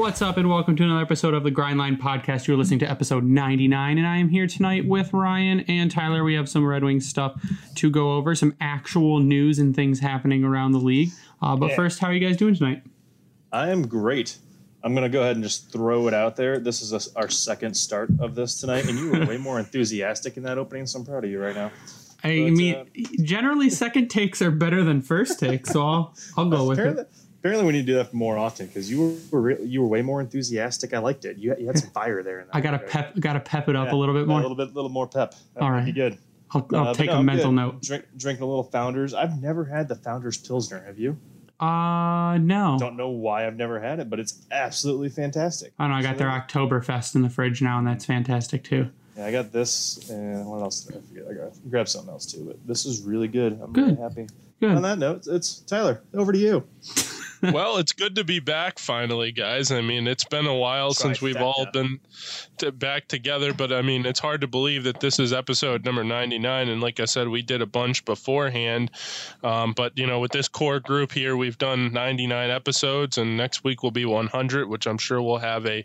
What's up, and welcome to another episode of the Grindline Podcast. You're listening to episode 99, and I am here tonight with Ryan and Tyler. We have some Red Wings stuff to go over, some actual news and things happening around the league. Uh, but Yeah. first, how are you guys doing tonight? I am great. I'm gonna go ahead and just throw it out there. This is a, our second start of this tonight, and you were way more enthusiastic in that opening. So I'm proud of you right now. I But, mean, uh, generally, second takes are better than first takes, so I'll I'll go with it. Apparently, we need to do that more often because you were re- you were way more enthusiastic. I liked it. You had, you had some fire there. In that I gotta right? pep, gotta pep it up Yeah, a little bit more. a little bit, little more pep. That All right. good. I'll, I'll Uh, take no, a I'm mental good. note. Drink, drinking a little Founders. I've never had the Founders Pilsner. Have you? Uh, no. Don't know why I've never had it, but it's absolutely fantastic. I know. I got their Oktoberfest in the fridge now, and that's fantastic too. Yeah, I got this and what else? Did I forget. I got grabbed something else too, but this is really good. I'm Good. really happy. Good. On that note, it's Tyler. Over to you. Well, it's good to be back finally, guys. I mean, it's been a while since we've all Trifecta. been to back together, but I mean, it's hard to believe that this is episode number 99. And like I said, we did a bunch beforehand. Um, but, you know, with this core group here, we've done 99 episodes, and next week will be 100, which I'm sure we'll have a,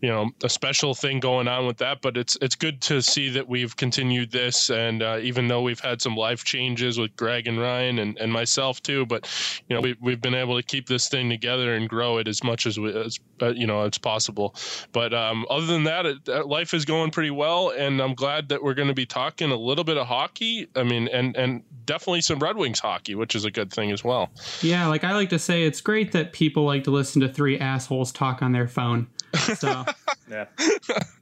you know, a special thing going on with that. But it's it's good to see that we've continued this. And uh, even though we've had some life changes with Greg and Ryan and, and myself too, but, you know, we, we've been able to keep this thing together and grow it as much as we, as uh, you know as possible. But um, other than that, it, life is going pretty well, and I'm glad that we're going to be talking a little bit of hockey. I mean, and and definitely some Red Wings hockey, which is a good thing as well. Yeah, like I like to say, it's great that people like to listen to three assholes talk on their phone. So Yeah.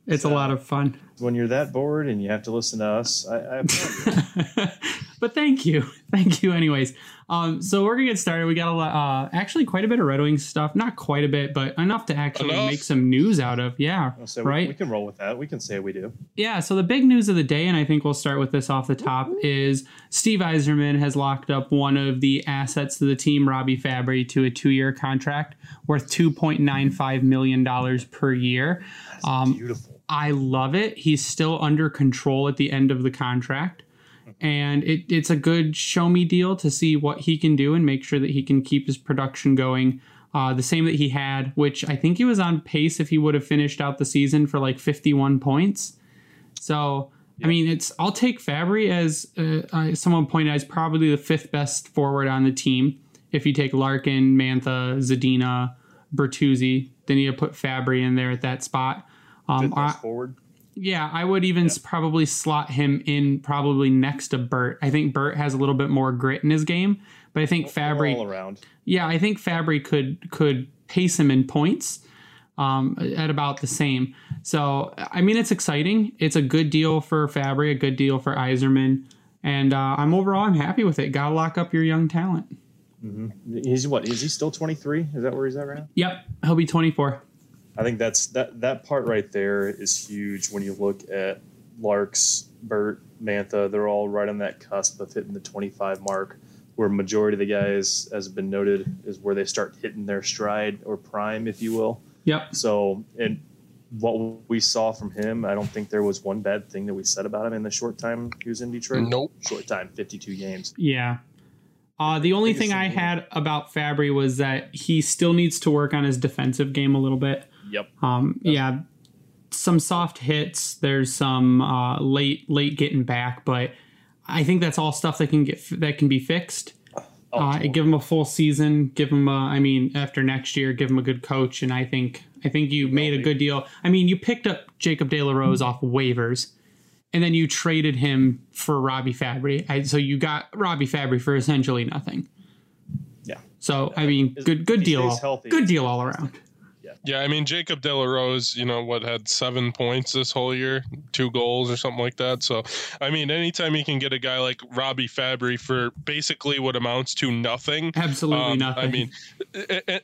it's a lot of fun. when you're that bored and you have to listen to us, I, I but thank you, thank you. Anyways, um, so we're gonna get started. We got a lot, uh, actually quite a bit of Red Wings stuff. Not quite a bit, but enough to actually Enough. make some news out of. Yeah, so we, right. we can roll with that. We can say we do. Yeah, so the big news of the day, and I think we'll start with this off the top, is Steve Yzerman has locked up one of the assets of the team, Robbie Fabbri, to a two year contract worth $2.95 million per year. Um, Beautiful. I love it. He's still under control at the end of the contract. And it, it's a good show me deal to see what he can do and make sure that he can keep his production going. Uh, the same that he had, which I think he was on pace if he would have finished out the season for like 51 points. So, I mean, it's I'll take Fabbri as uh, uh, someone pointed out, is probably the fifth best forward on the team. If you take Larkin, Mantha, Zadina, Bertuzzi, then you put Fabbri in there at that spot. Um, Fifth best forward. Yeah, I would even s probably slot him in probably next to Burt. I think Burt has a little bit more grit in his game, but I think Fabbri. all around. Yeah, I think Fabbri could could pace him in points um, at about the same. So I mean, it's exciting. It's a good deal for Fabbri, a good deal for Yzerman, and uh, I'm overall I'm happy with it. Got to lock up your young talent. Mm-hmm. He's what? Is he still 23? Is that where he's at right now? Yep, he'll be 24. I think that's that that part right there is huge when you look at Larks, Burt, Mantha. They're all right on that cusp of hitting the 25 mark, where majority of the guys, as has been noted, is where they start hitting their stride or prime, if you will. Yep. So, and what we saw from him, I don't think there was one bad thing that we said about him in the short time he was in Detroit. Nope. Short time, 52 games. Yeah. Uh, the only thing I had about Fabbri was that he still needs to work on his defensive game a little bit. Yep. Um, yeah, some soft hits. There's some uh, late late getting back, but I think that's all stuff that can get that can be fixed. Oh, Uh, give him a full season. Give him a. I mean, after next year, give him a good coach, and I think I think you made a good deal. I mean, you picked up Jacob De La Rose off waivers, and then you traded him for Robbie Fabbri. I, so you got Robbie Fabbri for essentially nothing. yeah. So I mean, good good deal. all- good deal all around. Yeah, I mean Jacob de la Rose, you know what, had seven points this whole year, two goals or something like that. So, I mean, anytime you can get a guy like Robbie Fabbri for basically what amounts to nothing, Absolutely Um, nothing. I mean,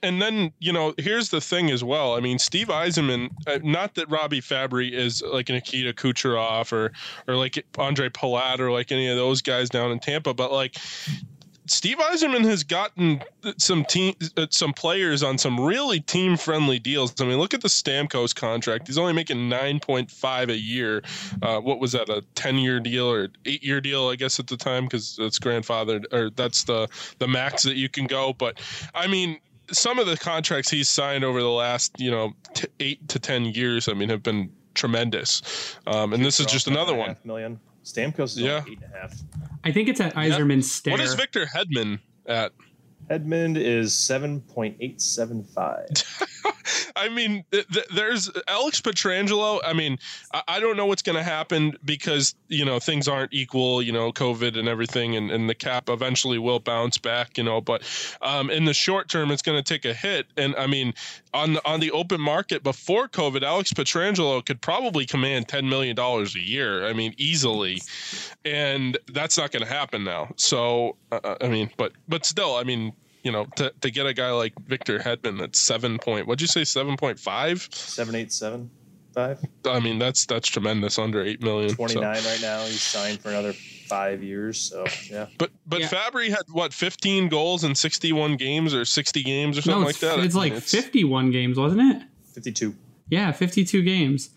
and then you know, here's the thing as well. I mean, Steve Yzerman. uh, Not that Robbie Fabbri is like Nikita Kucherov or or like Andre Palat or like any of those guys down in Tampa, but like. Steve Yzerman has gotten some team, uh, some players on some really team-friendly deals. I mean, look at the Stamkos contract; he's only making nine point five a year. Uh, what was that? A ten-year deal or eight-year deal? I guess at the time because it's grandfathered, or that's the the max that you can go. But I mean, some of the contracts he's signed over the last, you know, t- eight to ten years, I mean, have been tremendous. Um, and this is just another one. Million. Stamkos is Yeah. yeah. eight and a half. I think it's at Yzerman Stare. What is Victor Hedman at? Hedman is seven point eight seven five. I mean, th- th- there's Alex Pietrangelo. I mean, I, I don't know what's going to happen because you know things aren't equal. You know, COVID and everything, and, and the cap eventually will bounce back. You know, but um, in the short term, it's going to take a hit. And I mean, on the, on the open market before COVID, Alex Pietrangelo could probably command ten million dollars a year. I mean, easily, and that's not going to happen now. So, uh, I mean, but but still, I mean. You know, to, to get a guy like Victor Hedman that's seven point, what'd you say, seven point five? Seven eight seven five. I mean, that's that's tremendous. Under eight million. Twenty nine so- right now. He's signed for another five years. So yeah. But but Yeah. Fabbri had what, fifteen goals in sixty-one games or sixty games or something no, like it's, that. it's I like 51 games, wasn't it? Fifty two. Yeah, 52 games.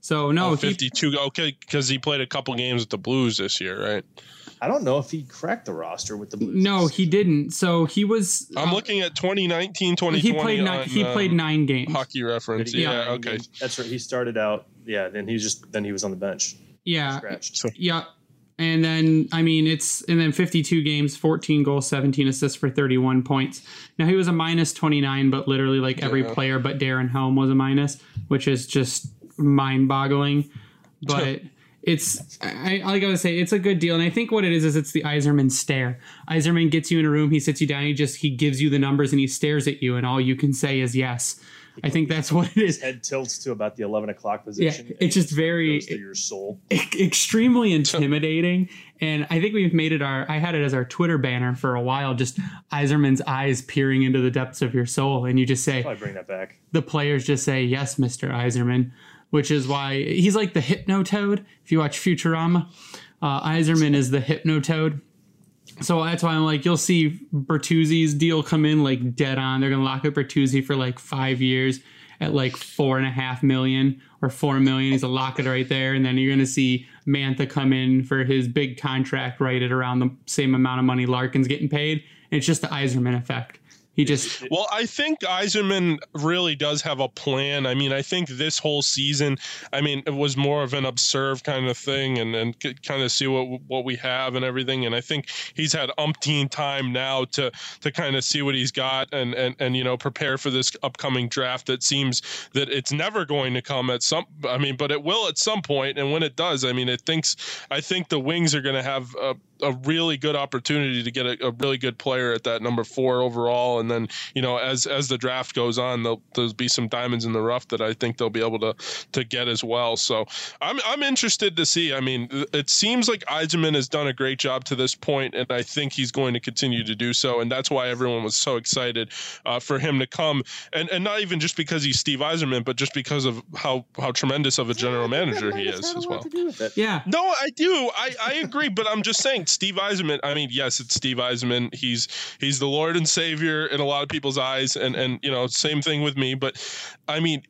So no, oh, he- 52. Okay, because he played a couple games with the Blues this year, right? I don't know if he cracked the roster with the Blues. no, he didn't. So he was. I'm uh, looking at 2019, 2020. He played nine. on, He um, played nine games. Hockey reference. Did he- Yeah, okay. games. That's right. He started out. Yeah. Then he was just then he was on the bench. Yeah, Scratched. So yeah. And then I mean it's and then 52 games, 14 goals, 17 assists for 31 points. Now he was a minus 29, but literally like every Yeah. player but Darren Helm was a minus, which is just mind-boggling. But it's I, I like I was say it's a good deal, and I think what it is is it's the Yzerman stare. Yzerman gets you in a room, he sits you down, he just he gives you the numbers and he stares at you, and all you can say is yes. I think that's what it is. Head tilts to about the eleven o'clock position. Yeah, it's just very- to your soul. extremely intimidating and i think we've made it our i had it as our twitter banner for a while just Yzerman's eyes peering into the depths of your soul and you just say Probably bring that back. the players just say yes mr Yzerman which is why he's like the hypnotoad if you watch futurama uh, Yzerman is the hypnotoad so that's why I'm like, you'll see Bertuzzi's deal come in like dead on. They're gonna lock up Bertuzzi for like five years at like four and a half million or four million. He's a lock it right there, and then you're gonna see Mantha come in for his big contract right at around the same amount of money Larkin's getting paid. And it's just the Yzerman effect. He just Well, I think Yzerman really does have a plan. I mean, I think this whole season, I mean, it was more of an observe kind of thing and, and kind of see what what we have and everything. And I think he's had umpteen time now to to kind of see what he's got and, and, and you know prepare for this upcoming draft. That seems that it's never going to come at some. I mean, but it will at some point. And when it does, I mean, it thinks. I think the Wings are going to have a, a really good opportunity to get a, a really good player at that number four overall. And then you know, as as the draft goes on, there'll, there'll be some diamonds in the rough that I think they'll be able to to get as well. So I'm I'm interested to see. I mean, it seems like Yzerman has done a great job to this point, and I think he's going to continue to do so. And that's why everyone was so excited uh, for him to come, and and not even just because he's Steve Yzerman, but just because of how how tremendous of a general manager he is as well. To do with it. yeah. No, I do. I, I agree, but I'm just saying Steve Yzerman. I mean, yes, it's Steve Yzerman. He's he's the Lord and Savior in a lot of people's eyes, and and you know, same thing with me. But I mean,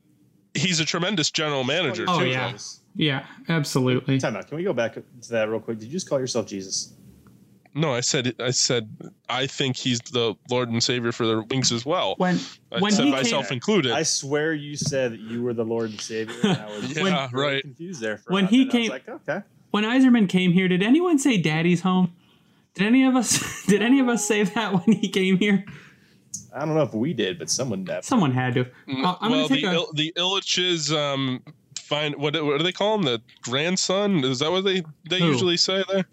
he's a tremendous general manager Oh, too. yeah. though. Yeah, absolutely. Time out. Can we go back to that real quick? Did you just call yourself Jesus? No, I said I said I think he's the Lord and Savior for the Wings as well. When I when said myself came, included. I swear you said that you were the Lord and Savior. And I was Yeah, really right. confused there. For When hot he minute. I was came- like, okay. When Yzerman came here, did anyone say Daddy's home? Did any of us did any of us say that when he came here? I don't know if we did, but someone definitely. Someone had to. Uh, I'm well, take the a, Il- the Ilitch's um find what what do they call him? The grandson? Is that what they they Who? usually say there?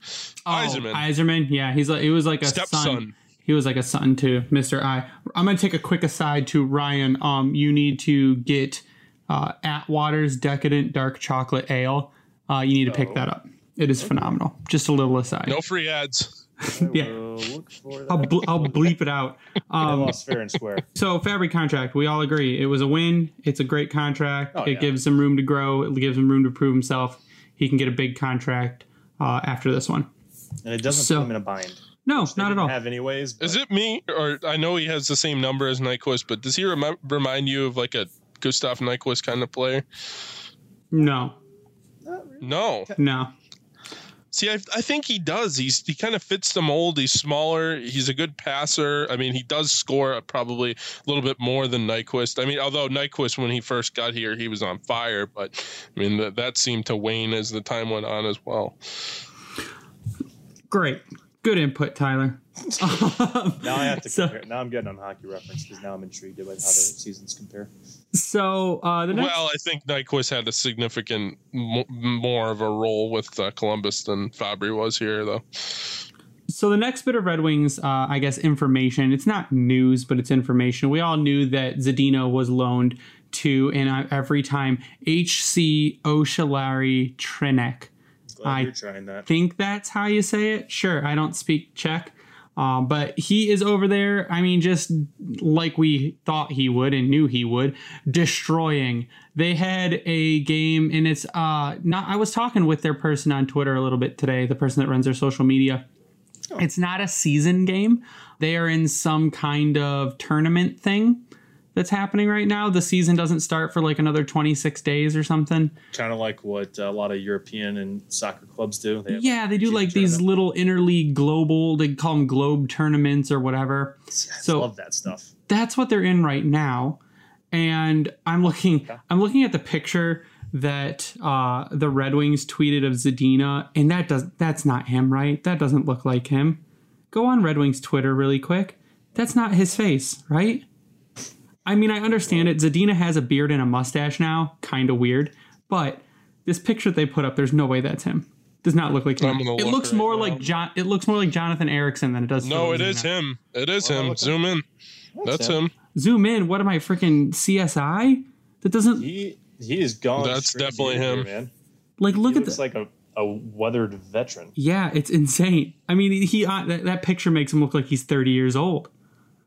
oh, Yzerman. Yzerman, yeah, he's like he was like a son. He was like a son to Mr. I. I'm gonna take a quick aside to Ryan. Um, you need to get uh, Atwater's Decadent Dark Chocolate Ale. Uh, you need to pick Oh. that up. It is phenomenal. Just a little aside. No free ads. Yeah. will look for that. I'll, ble- I'll bleep it out. I Um, lost fair and square. So Fabbri contract, we all agree it was a win. It's a great contract. Oh, it yeah. gives him room to grow. It gives him room to prove himself. He can get a big contract uh, after this one. And it doesn't So- put him in a bind. No, not at all. Have anyways. But Is it me or I know he has the same number as Nyquist, but does he remi- remind you of like a Gustav Nyquist kind of player? No, Not really. No. no. See, See, I, I think he does. He's he kind of fits the mold. He's smaller. He's a good passer. I mean, he does score probably a little bit more than Nyquist. I mean, although Nyquist when he first got here, he was on fire, but I mean that that seemed to wane as the time went on as well. Great, good input, Tyler. Now I have to So- compare. Now I'm getting on hockey reference because now I'm intrigued about how the seasons compare. So uh, the next, Well, I think Nyquist had a significant mo- more of a role with uh, Columbus than Fabbri was here, though. so the next bit of Red Wings, uh, I guess, information. It's not news, but it's information. We all knew that Zadina was loaned to, and I, every time HC Ocelari Trinec. Glad I that. think that's how you say it. Sure, I don't speak Czech, um, but he is over there. I mean, just like we thought he would and knew he would, destroying. They had a game, and it's uh not. I was talking with their person on Twitter a little bit today. The person that runs their social media. It's not a season game. They are in some kind of tournament thing that's happening right now. The season doesn't start for like another 26 days or something. Kind of like what a lot of European and soccer clubs do. They Yeah, they do like these little interleague global, they call them globe tournaments or whatever. I so- love that stuff. That's what they're in right now. And I'm looking I'm looking at the picture that uh, the Red Wings tweeted of Zadina, and that does that's not him, right? That doesn't look like him. Go on Red Wings Twitter really quick. That's not his face, right? I mean, I understand it. Zadina has a beard and a mustache now, kind of weird. But this picture they put up, there's no way that's him. Does not look like him. It looks right more now. like John. It looks more like Jonathan Ericsson than it does. No, it is Zadina. him. It is Well, him. look Zoom in. That's him. him. Zoom in. What am I freaking CSI? That doesn't He he is gone. That's straight definitely here, him. man. like look he at this. like a, a weathered veteran. yeah, it's insane. I mean, he uh, that, that picture makes him look like he's 30 years old.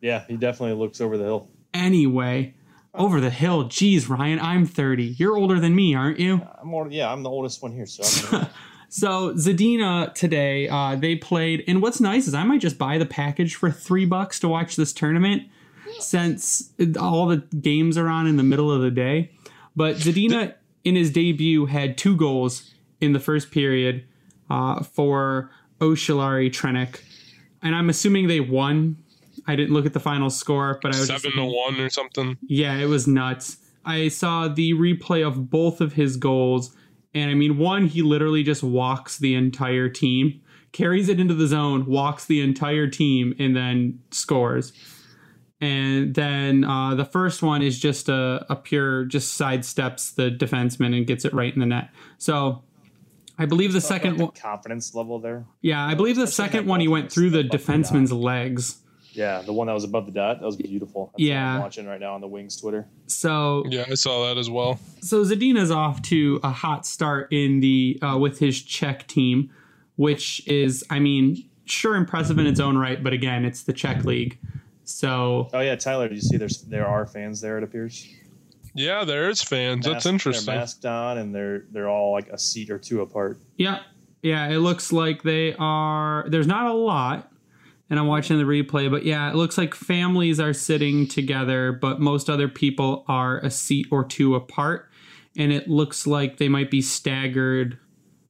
Yeah, he definitely looks over the hill. Anyway, over the hill. Geez, Ryan, I'm 30. You're older than me, aren't you? I'm more, yeah, I'm the oldest one here, so So Zadina today, uh, they played, and what's nice is I might just buy the package for three bucks to watch this tournament, since all the games are on in the middle of the day. But Zadina, in his debut, had two goals in the first period uh, for Ocelari Trinec, and I'm assuming they won. I didn't look at the final score, but I was just Seven to one or something. yeah, it was nuts. I saw the replay of both of his goals, and I mean, one, he literally just walks the entire team, carries it into the zone, walks the entire team, and then scores. And then uh, the first one is just a, a pure, just sidesteps the defenseman and gets it right in the net. So I believe the second the one, confidence level there. yeah, I believe the Especially second one he went through the above the dot. defenseman's legs. Yeah, the one that was above the dot. That was beautiful. That's what Yeah. I'm watching right now on the Wings Twitter. So Yeah, I saw that as well. so Zadina's off to a hot start in the uh, with his Czech team, which is, I mean, sure impressive in its own right, but again, it's the Czech league. So Oh yeah, Tyler, do you see there's there are fans there? It appears. Yeah, there is fans. That's interesting. They're masked on and they're they're all like a seat or two apart. yeah, yeah, it looks like they are. There's not a lot, and I'm watching the replay, but yeah, it looks like families are sitting together, but most other people are a seat or two apart, and it looks like they might be staggered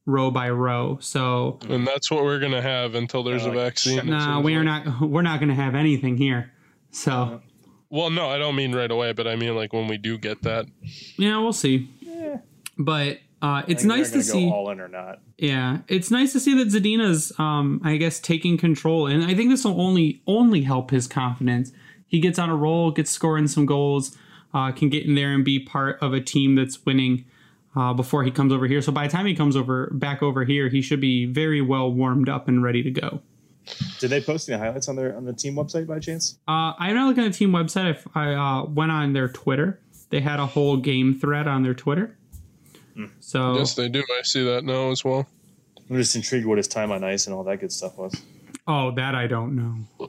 row by row. So and that's what we're gonna have until there's Yeah, a vaccine. it Nah, we are like. not. We're not going to have anything here. So Well, no, I don't mean right away, but I mean like when we do get that. yeah, we'll see. Yeah. But uh, it's I nice to see. all in or not. Yeah, it's nice to see that Zadina's, um, I guess, taking control, and I think this will only only help his confidence. He gets on a roll, gets scoring some goals, uh, can get in there and be part of a team that's winning. Uh, before he comes over here, so by the time he comes over back over here, he should be very well warmed up and ready to go. Did they post any highlights on their on the team website by chance? Uh, I'm not looking at the team website. If I uh, went on their Twitter, they had a whole game thread on their Twitter. So Yes, they do. I see that now as well. I'm just intrigued what his time on ice and all that good stuff was. oh, that I don't know. I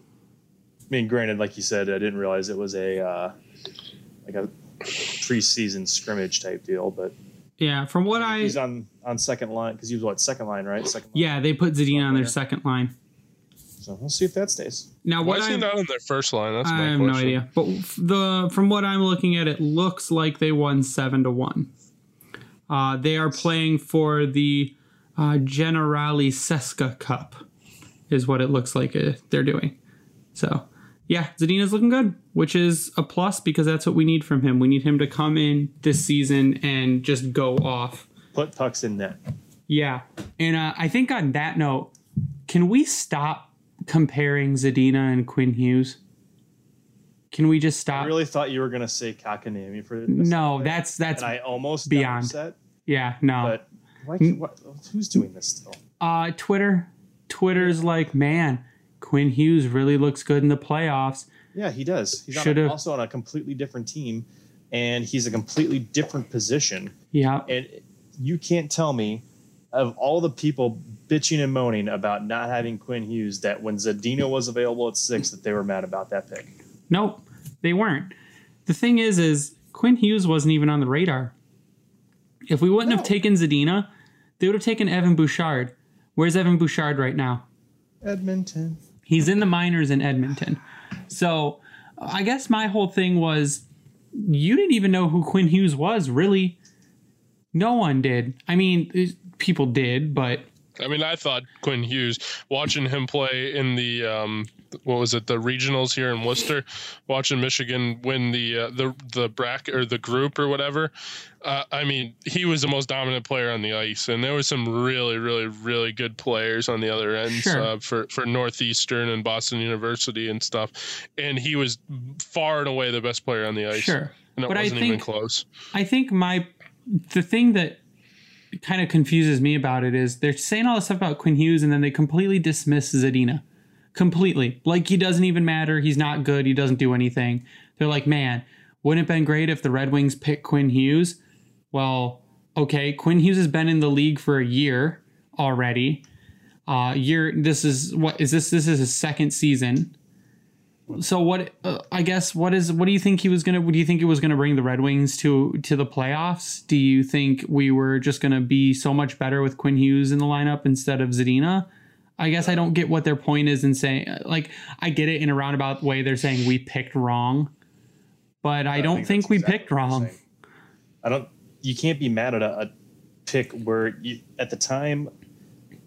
mean, granted, like you said, I didn't realize it was a uh, like a preseason scrimmage type deal, but Yeah, from what I he's on on second line because he was what second line, right? Second line. yeah, they put Zadina on their second line. So we'll see if that stays. Now Why what is he I not on their first line? That's I my have question. no idea, but f- the from what I'm looking at, it looks like they won seven to one. Uh, they are playing for the uh, Generali Česká Cup is what it looks like uh, they're doing. So, yeah, Zadina's looking good, which is a plus because that's what we need from him. We need him to come in this season and just go off. Put pucks in net. Yeah. And uh, I think on that note, can we stop comparing Zadina and Quinn Hughes? Can we just stop? I really thought you were gonna say Kotkaniemi for this. no, that's that's and I almost beyond. upset. yeah, no. But why, what, who's doing this still? uh Twitter Twitter's like, "Man, Quinn Hughes really looks good in the playoffs." Yeah, he does. He's on a, Should've- also on a completely different team, and he's a completely different position. Yeah. And you can't tell me, of all the people bitching and moaning about not having Quinn Hughes, that when Zadina was available at six, that they were mad about that pick. Nope, they weren't. The thing is, is Quinn Hughes wasn't even on the radar. If we wouldn't have taken Zadina, they would have taken Evan Bouchard. Where's Evan Bouchard right now? Edmonton. He's in the minors in Edmonton. So I guess my whole thing was you didn't even know who Quinn Hughes was, really. No one did. I mean, people did, but I mean, I thought Quinn Hughes, watching him play in the um, what was it, the regionals here in Worcester, watching Michigan win the uh, the the bracket or the group or whatever. Uh, I mean, he was the most dominant player on the ice, and there was some really, really, really good players on the other ends Sure. uh, for for Northeastern and Boston University and stuff. And he was far and away the best player on the ice. sure. and it But I wasn't even think- close. I think my the thing that kind of confuses me about it is they're saying all this stuff about Quinn Hughes and then they completely dismiss Zadina. Completely. Like he doesn't even matter. He's not good. He doesn't do anything. They're like, man, wouldn't it been great if the Red Wings picked Quinn Hughes? Well, okay, Quinn Hughes has been in the league for a year already. Uh year this is what is this this is his second season. So what? Uh, I guess what is what do you think he was gonna? Do you think it was gonna bring the Red Wings to to the playoffs? Do you think we were just gonna be so much better with Quinn Hughes in the lineup instead of Zadina? I guess I don't get what their point is in saying. Like I get it in a roundabout way. They're saying we picked wrong, but I, don't think, that's we exactly picked wrong. I don't. You can't be mad at a, a pick where you, at the time,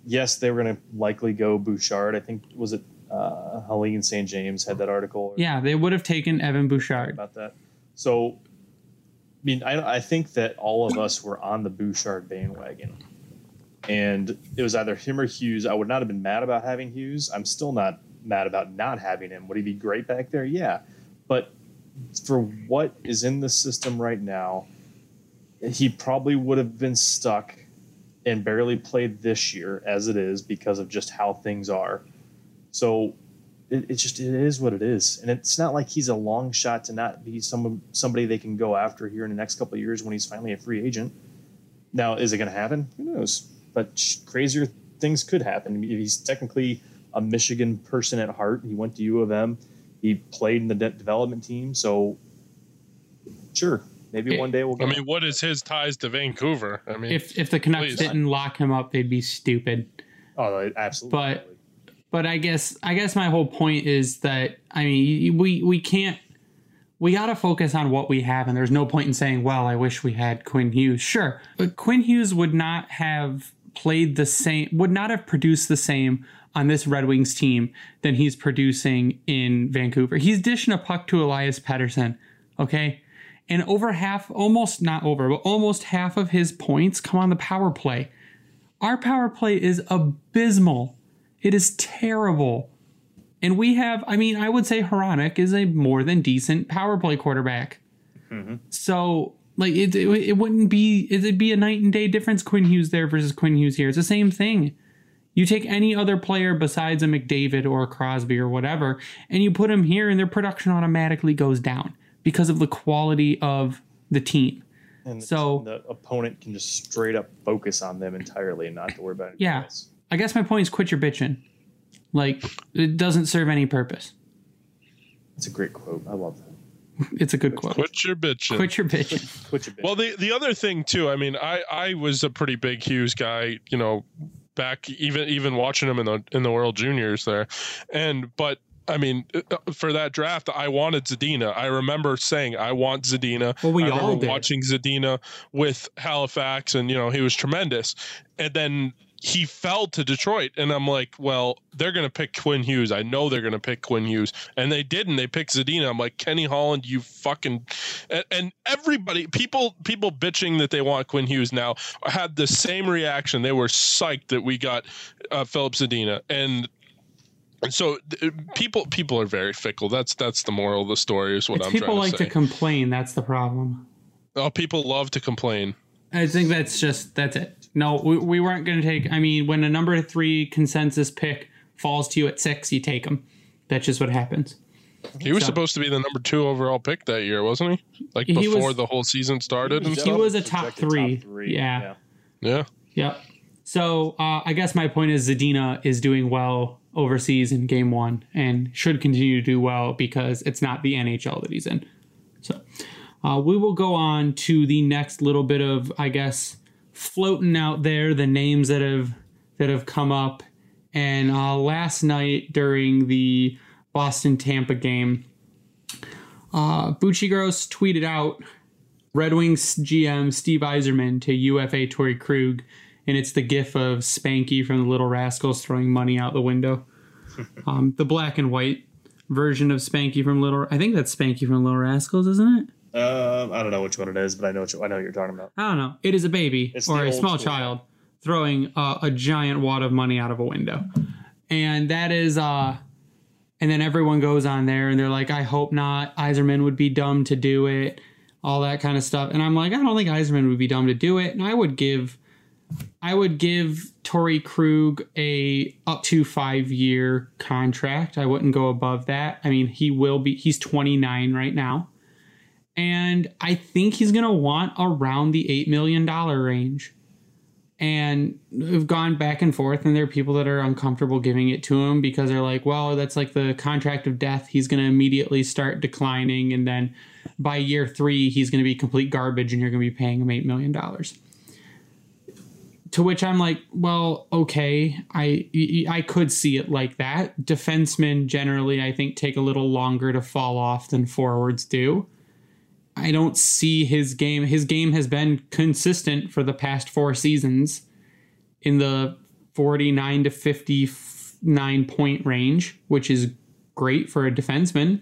yes, they were going to likely go Bouchard. I think was it uh, Helene St. James had that article Yeah, they would have taken Evan Bouchard. about that. So, I mean, I, I think that all of us were on the Bouchard bandwagon, and it was either him or Hughes. I would not have been mad about having Hughes. I'm still not mad about not having him. Would he be great back there? Yeah, but for what is in the system right now, he probably would have been stuck and barely played this year as it is because of just how things are. So it, it's just it is what it is, and it's not like he's a long shot to not be some somebody they can go after here in the next couple of years when he's finally a free agent. Now, is it going to happen? Who knows? But sh- crazier things could happen. I mean, He's technically a Michigan person at heart. He went to U of M. He played in the de- development team, so sure, maybe Yeah. one day we'll. I Get mean, what is his ties to Vancouver? I mean, If if the Canucks Please. didn't lock him up, they'd be stupid. oh, absolutely. But- but I guess I guess my whole point is that I mean we we can't we got to focus on what we have and there's no point in saying well I wish we had Quinn Hughes sure but Quinn Hughes would not have played the same would not have produced the same on this Red Wings team than he's producing in Vancouver. He's dishing a puck to Elias Pettersson okay? And over half almost not over but almost half of his points come on the power play. Our power play is abysmal. It is terrible. And we have, I mean, I would say Hronek is a more than decent power play quarterback. Mm-hmm. So, like, it, it, it wouldn't be, it'd be a night and day difference Quinn Hughes there versus Quinn Hughes here. It's the same thing. You take any other player besides a McDavid or a Crosby or whatever, and you put him here, and their production automatically goes down because of the quality of the team. and so- the opponent can just straight up focus on them entirely and not have to worry about anything Yeah. else. I guess my point is quit your bitching. Like, it doesn't serve any purpose. That's a great quote. I love that. It's a good quote. quit your bitching. Quit your bitching. Quit your bitch. Well, the the other thing too, I mean, I I was a pretty big Hughes guy, you know, back even even watching him in the in the World Juniors there, and but. I mean, uh, for that draft, I wanted Zadina. I remember saying I want Zadina. Well, we I all did. watching Zadina with Halifax, and you know he was tremendous. And then he fell to Detroit. And I'm like, well, they're going to pick Quinn Hughes. I know they're going to pick Quinn Hughes. And they didn't. They picked Zadina. I'm like, Kenny Holland, you fucking. And, and, everybody, people, people bitching that they want Quinn Hughes now had the same reaction. They were psyched that we got uh, Filip Zadina. And so people people are very fickle. That's that's the moral of the story. Is what it's I'm. Saying. People like to, to complain. That's the problem. Oh, people love to complain. I think that's just that's it. No, we, we weren't going to take. I mean, when a number three consensus pick falls to you at six, you take them. That's just what happens. He was so, supposed to be the number two overall pick that year, wasn't he? Like he before was, the whole season started. He, he was a top three. top three. Yeah. Yeah. Yeah. Yep. So uh, I guess my point is Zadina is doing well overseas in game one and should continue to do well because it's not the NHL that he's in. So uh, we will go on to the next little bit of, I guess, floating out there the names that have that have come up. And uh, last night during the Boston Tampa game, uh, Bucci Gross tweeted out Red Wings GM Steve Yzerman to UFA Torey Krug and it's the gif of Spanky from the Little Rascals throwing money out the window. um, the black and white version of Spanky from Little. I think that's Spanky from Little Rascals, isn't it? Uh, I don't know which one it is, but I know what you, I know what you're talking about. I don't know. It is a baby it's or a small school. child throwing uh, a giant wad of money out of a window, and that is. Uh, and then everyone goes on there and they're like, "I hope not. Yzerman would be dumb to do it." All that kind of stuff, and I'm like, I don't think Yzerman would be dumb to do it, and I would give I would give Torey Krug a up to five year contract. I wouldn't go above that. I mean, he will be. He's 29 right now, and I think he's going to want around the eight million dollar range. And we've gone back and forth, and there are people that are uncomfortable giving it to him because they're like, "Well, that's like the contract of death. He's going to immediately start declining, and then by year three, he's going to be complete garbage, and you're going to be paying him eight million dollars." to which I'm like, well, okay, I I could see it like that. Defensemen generally, I think, take a little longer to fall off than forwards do. I don't see his game. His game has been consistent for the past four seasons in the 49 to 59 point range, which is great for a defenseman.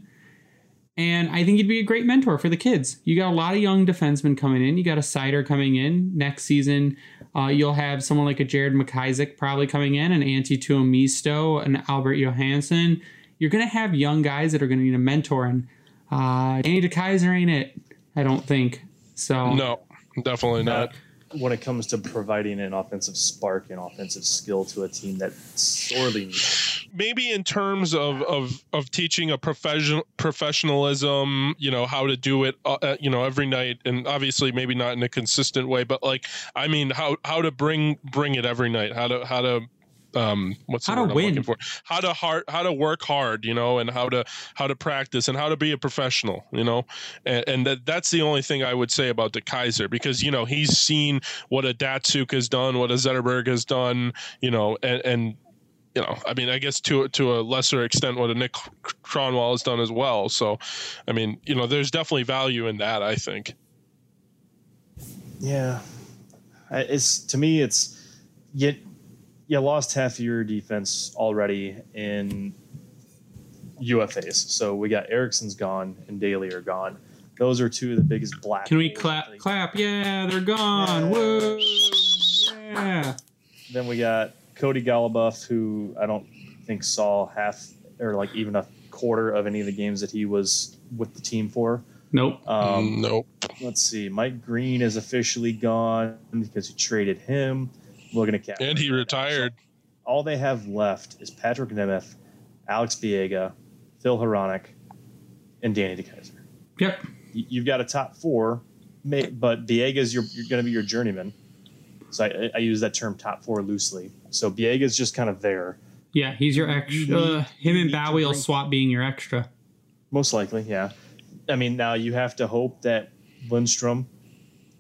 And I think he'd be a great mentor for the kids. You got a lot of young defensemen coming in. You got a Seider coming in next season. Uh, you'll have someone like a Jared McIsaac probably coming in, an Antti Tuomisto, an Albert Johansson. You're going to have young guys that are going to need a mentor. And uh, Danny DeKeyser ain't it, I don't think. So No, definitely not. When it comes to providing an offensive spark and offensive skill to a team that sorely needs maybe in terms of of of teaching a professional professionalism you know how to do it uh, uh, you know every night and obviously maybe not in a consistent way but like i mean how how to bring bring it every night how to how to um what's how to win for how to hard how to work hard you know and how to how to practice and how to be a professional you know and, and that that's the only thing i would say about the kaiser because you know he's seen what a Datsyuk has done what a zetterberg has done you know and and you know, I mean, I guess to to a lesser extent, what a Nick Kronwall has done as well. So, I mean, you know, there's definitely value in that. I think. Yeah, it's to me, it's you you lost half your defense already in UFAs. So we got Ericsson's gone and Daley are gone. Those are two of the biggest black. Can we clap? Clap! Yeah, they're gone. Yeah. Whoa! Yeah. Then we got Cody Goloubef, who I don't think saw half or like even a quarter of any of the games that he was with the team for. Nope. Um, nope. Let's see. Mike Green is officially gone because he traded him. Looking at cap. And he retired. So all they have left is Patrick Nemeth, Alex Biega, Phil Hronek, and Danny DeKeyser. Yep. You've got a top four, but Biega is your, you're going to be your journeyman. So I, I, use that term top four loosely. So Biega's just kind of there. Yeah, he's your extra. Uh, him and Bowey will swap being your extra. Most likely, yeah. I mean, now you have to hope that Lindstrom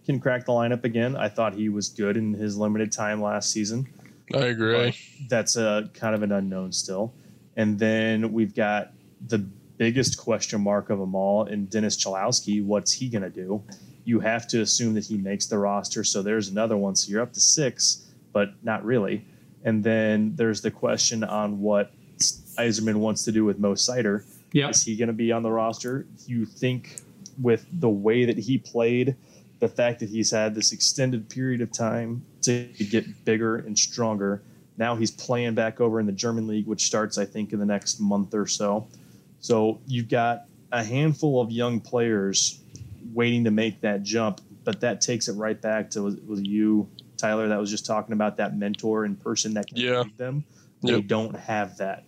can crack the lineup again. I thought he was good in his limited time last season. I agree. that's a kind of an unknown still. And then we've got the biggest question mark of them all in Dennis Cholowski. What's he going to do? you have to assume that he makes the roster. So there's another one. So you're up to six. but not really. And then there's the question on what Yzerman wants to do with Mo Seider. Yeah. Is he going to be on the roster? You think with the way that he played, the fact that he's had this extended period of time to get bigger and stronger. Now he's playing back over in the German league, which starts, I think, in the next month or so. So you've got a handful of young players waiting to make that jump, but that takes it right back to was, was you, Tyler, that was just talking about that mentor and person that can Yeah. lead them. They Yep. don't have that.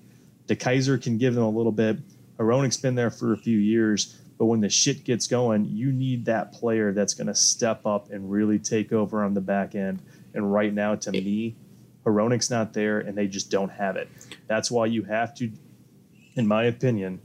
The Kaiser can give them a little bit. Hronek's been there for a few years, but when the shit gets going, you need that player that's going to step up and really take over on the back end. And right now, to me, Hronek's not there, and they just don't have it. That's why you have to, in my opinion,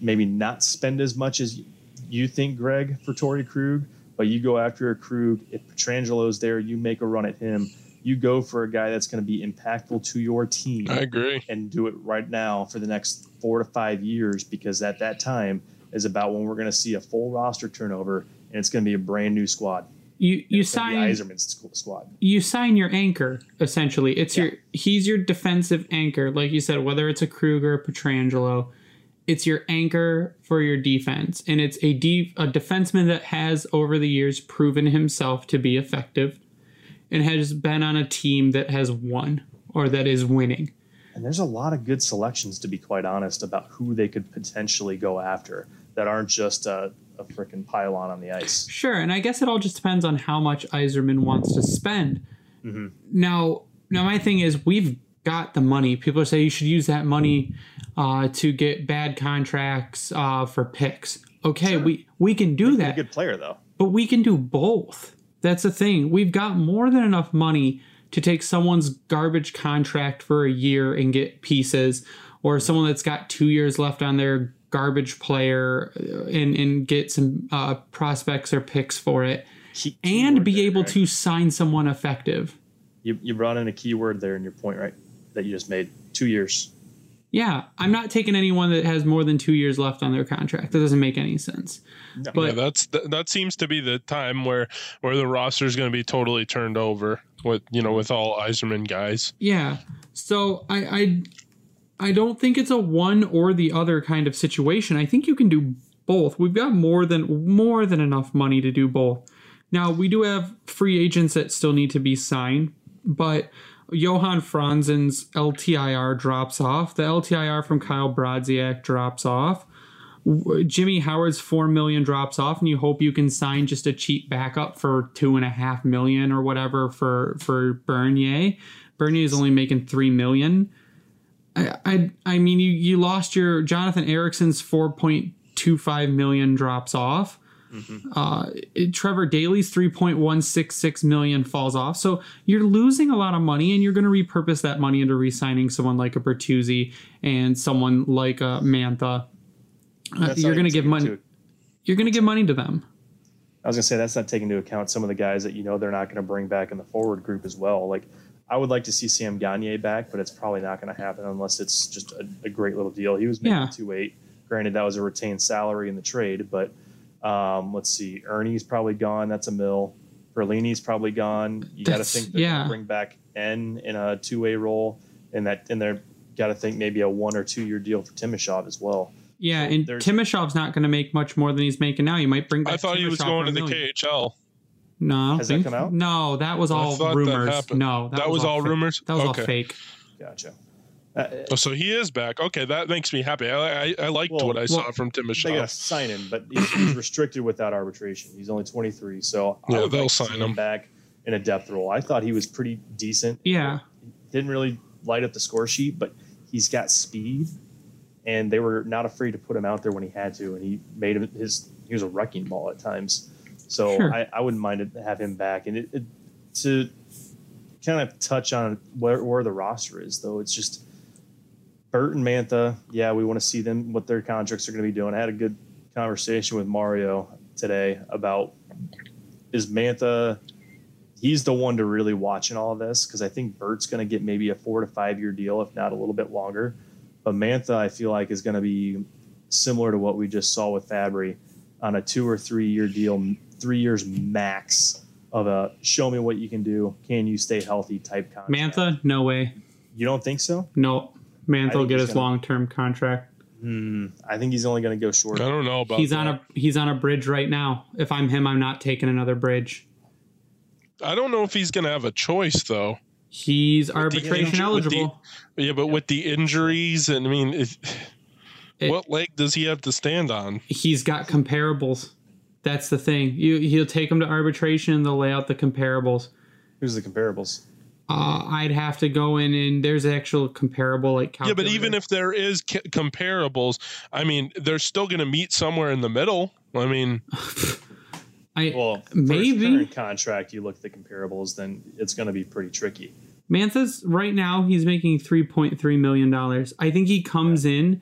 maybe not spend as much as you think, Greg, for Torey Krug, but you go after a Krug. If Pietrangelo's there, you make a run at him. You go for a guy that's going to be impactful to your team I agree. and do it right now for the next four to five years because at that time is about when we're going to see a full roster turnover and it's going to be a brand new squad. You you sign squ- squad. you sign your anchor essentially. It's Yeah. your he's your defensive anchor, like you said. Whether it's a Kruger, Pietrangelo, it's your anchor for your defense, and it's a de- a defenseman that has over the years proven himself to be effective, and has been on a team that has won or that is winning. And there's a lot of good selections, to be quite honest, about who they could potentially go after that aren't just a, a freaking pylon on the ice. Sure, and I guess it all just depends on how much Yzerman wants to spend. Now, now my thing is we've got the money. People say you should use that money uh, to get bad contracts uh, for picks. Okay, we we can do that, good player, though. but we can do both. That's the thing. We've got more than enough money to take someone's garbage contract for a year and get pieces, or someone that's got two years left on their garbage player uh, and and get some uh, prospects or picks for it, Key- key and be there, able Greg. to sign someone effective. You, you brought in a key word there in your point, right? That you just made. Two years. Yeah, I'm not taking anyone that has more than two years left on their contract. That doesn't make any sense. No. But yeah, that's th- that seems to be the time where where the roster is going to be totally turned over with you know with all Yzerman guys. Yeah. So I I I don't think it's a one or the other kind of situation. I think you can do both. We've got more than more than enough money to do both. Now we do have free agents that still need to be signed, but Johan Franzen's LTIR drops off. The LTIR from Kyle Brodziak drops off. Jimmy Howard's four million drops off, and you hope you can sign just a cheap backup for two and a half million or whatever for for Bernier. Bernier is only making three million. I I, I mean you you lost your Jonathan Ericsson's four point two five million drops off. Uh, it- Trevor Daley's 3.166 million falls off. So you're losing a lot of money and you're going to repurpose that money into re-signing someone like a Bertuzzi and someone like a Mantha. Uh, you're going to give money. into- You're going to give money to them. I was gonna say that's not taking into account some of the guys that you know they're not going to bring back in the forward group as well. Like I would like to see Sam Gagne back, but it's probably not going to happen unless it's just a, a great little deal. He was making Yeah. two eight. Granted, that was a retained salary in the trade, but um, let's see, Erne's probably gone. That's a mill. Perlini's probably gone. You got to think they're yeah. going to bring back N in a two way role, and that and they're got to think maybe a one or two year deal for Timashov as well. Yeah, So and Timashov's not going to make much more than he's making now. You might bring back I thought he was Timashov going to the million. KHL. No, Has that come out? No, that was all thought that rumors. happened. no, That, was, all fake. rumors. That was okay. all fake. Gotcha. Uh, Oh, so he is back. Okay, that makes me happy. I I, I liked Well- what I saw from Timashov. they got to sign him, but he's, he's restricted without arbitration. He's only 23, so I Yeah, would they'll like sign him. back in a depth role. I thought he was pretty decent. Yeah. Didn't really light up the score sheet, but he's got speed, and they were not afraid to put him out there when he had to, and he made him his. He was a wrecking ball at times, so Sure. I, I wouldn't mind to have him back. And it, it, to kind of touch on where, where the roster is, though, it's just Bert and Mantha, yeah, we want to see them what their contracts are going to be doing. I had a good conversation with Mario today about is Mantha. He's the one to really watch in all of this because I think Bert's going to get maybe a four to five year deal, if not a little bit longer. But Mantha, I feel like, is going to be similar to what we just saw with Fabry on a two or three year deal, three years max, of a show me what you can do, can you stay healthy type contract. Mantha, no way. You don't think so? No. Mantha will get his long term contract. Hmm. I think he's only going to go short. I don't know about. He's that. on a he's on a bridge right now. If I'm him, I'm not taking another bridge. I don't know if he's going to have a choice though. He's the arbitration injury- with eligible. Yeah, but with the injuries, and I mean, if, It- what leg does he have to stand on? He's got comparables. That's the thing. You he'll take him to arbitration and they'll lay out the comparables. Who's the comparables? Uh, I'd have to go in and there's actual comparable like Yeah, but even if there is ca- comparables, I mean, they're still going to meet somewhere in the middle. I mean, I Well, for Maybe. his current contract, you look at the comparables, then it's going to be pretty tricky. Mantha's right now he's making three point three million dollars. I think he comes in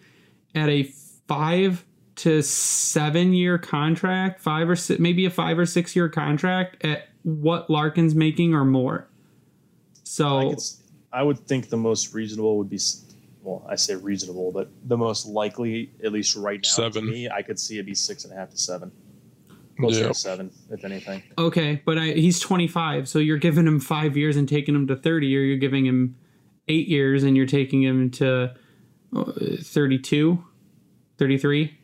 at a five to seven year contract, five or six, maybe a five or six year contract at what Larkin's making or more. I, So could, s- I would think the most reasonable would be, well, I say reasonable, but the most likely, at least right now, Seven. to me, I could see it be six and a half to seven, closer Yeah. to seven, if anything. okay, but I, he's twenty five, so you're giving him five years and taking him to thirty, or you're giving him eight years and you're taking him to uh, 32, 33.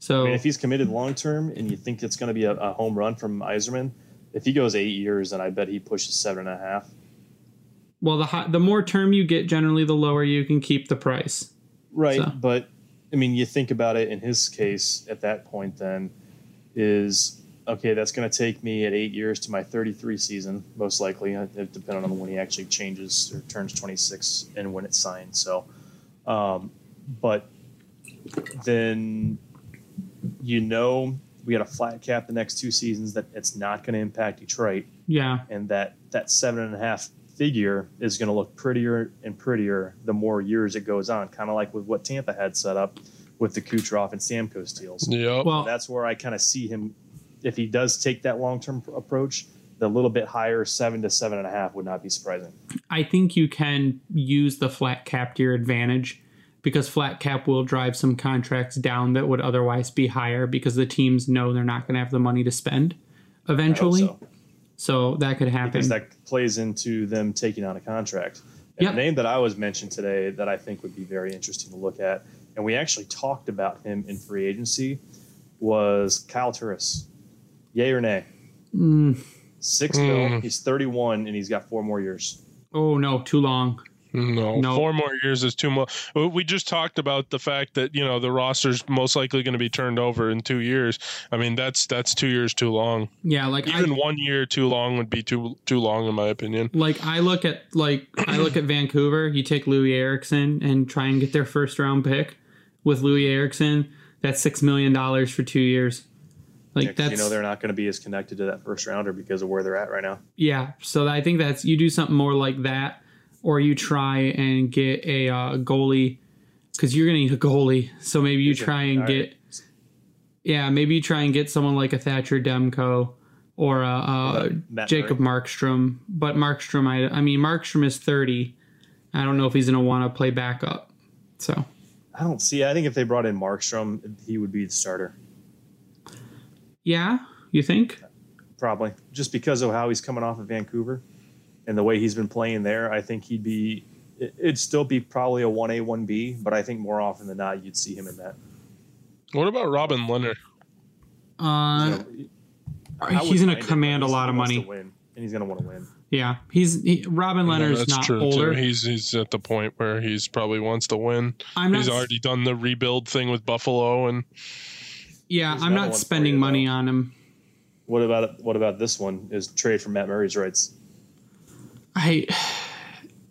So I mean, if he's committed long term, and you think it's going to be a, a home run from Yzerman, if he goes eight years, then I bet he pushes seven and a half. well, the high, the more term you get, generally the lower you can keep the price. Right, So- but I mean, you think about it in his case at that point, then is okay. That's going to take me at eight years to my 33 season, most likely, uh, depending on when he actually changes or turns 26 and when it's signed. So, um, but then you know we got a flat cap the next two seasons that it's not going to impact Detroit, Yeah, and that that seven and a half figure is going to look prettier and prettier the more years it goes on. Kind of like with what Tampa had set up with the Kucherov and Stamkos deals. yeah. well, That's where I kind of see him. If he does take that long term approach, the little bit higher seven to seven and a half would not be surprising. I think you can use the flat cap to your advantage because flat cap will drive some contracts down that would otherwise be higher because the teams know they're not going to have the money to spend eventually. so. So that could happen. because that plays into them taking on a contract. And Yep. the name that I was mentioned today that I think would be very interesting to look at, and we actually talked about him in free agency, was Kyle Turris. Yay or nay? Mm, Six Mm. mil. He's 31 and he's got four more years. oh no, too long. No, No. four more years is too much. We just talked about the fact that you know the roster's most likely going to be turned over in two years. I mean, that's that's two years too long. Yeah, like Even I, one year too long would be too too long, in my opinion. like I look at like I look at Vancouver. You take Loui Eriksson and try and get their first round pick with Loui Eriksson. That's six million dollars for two years. Like Yeah, that's you know they're not going to be as connected to that first rounder because of where they're at right now. Yeah, so I think that's you do something more like that, or you try and get a uh, goalie because you're gonna need a goalie. So maybe you a- try and all get, right. yeah, maybe you try and get someone like a Thatcher Demko or a, uh Matt Jacob Markstrom. But Markstrom, I, I mean, Markstrom is thirty. I don't know if he's gonna want to play backup. So I don't see. I think if they brought in Markstrom, he would be the starter. Yeah, you think? Probably just because of how he's coming off of Vancouver and the way he's been playing there. I think he'd be. it- It'd still be probably a one A one B, but I think more often than not you'd see him in that. What about Robin Lehner? Uh, You know, he's gonna command a lot of money. win, and he's gonna want to win. Yeah, he's he, Robin No, Lehner's that's not true older. too. He's he's at the point where he's probably wants to win. I'm not He's already done the rebuild thing with Buffalo, and Yeah, There's I'm another not spending money though. on him. What about what about this one? Is trade for Matt Murray's rights? I,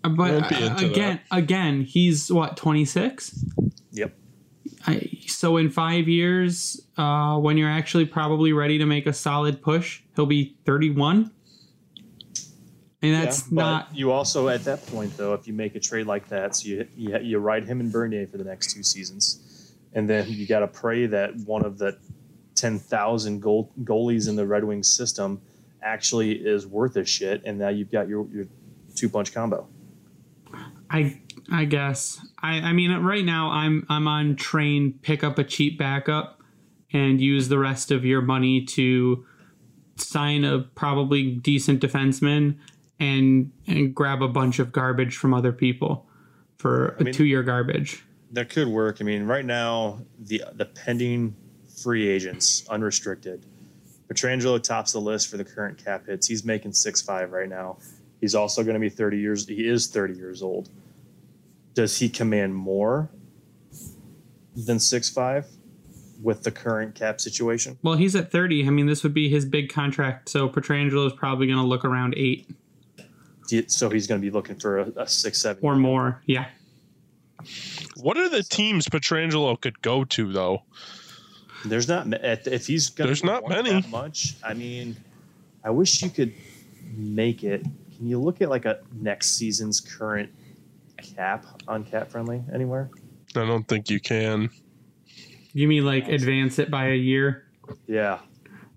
but Won't be into again, again, he's what 26. Yep. I, so in five years, uh, when you're actually probably ready to make a solid push, he'll be 31. And that's Yeah, but not You also at that point though, if you make a trade like that, so you you, you ride him and Bernier for the next two seasons, and then you got to pray that one of the ten thousand goal, goalies in the Red Wings system actually is worth a shit, and now you've got your your two punch combo. I I guess. I I mean right now I'm I'm on train pick up a cheap backup and use the rest of your money to sign a probably decent defenseman and and grab a bunch of garbage from other people for a mean- two year garbage. That could work. I mean, right now the the pending free agents unrestricted. Pietrangelo tops the list for the current cap hits. He's making six five right now. He's also going to be thirty years. He is thirty years old. Does he command more than six five with the current cap situation? Well, he's at 30. I mean, this would be his big contract. So Pietrangelo is probably going to look around eight So he's going to be looking for a, a six seven or more. Yeah. What are the teams Pietrangelo could go to though? There's not if he's gonna There's not many. that much. I mean, I wish you could make it. Can you look at like a next season's current cap on cap friendly anywhere? I don't think you can. You mean like advance it by a year? Yeah,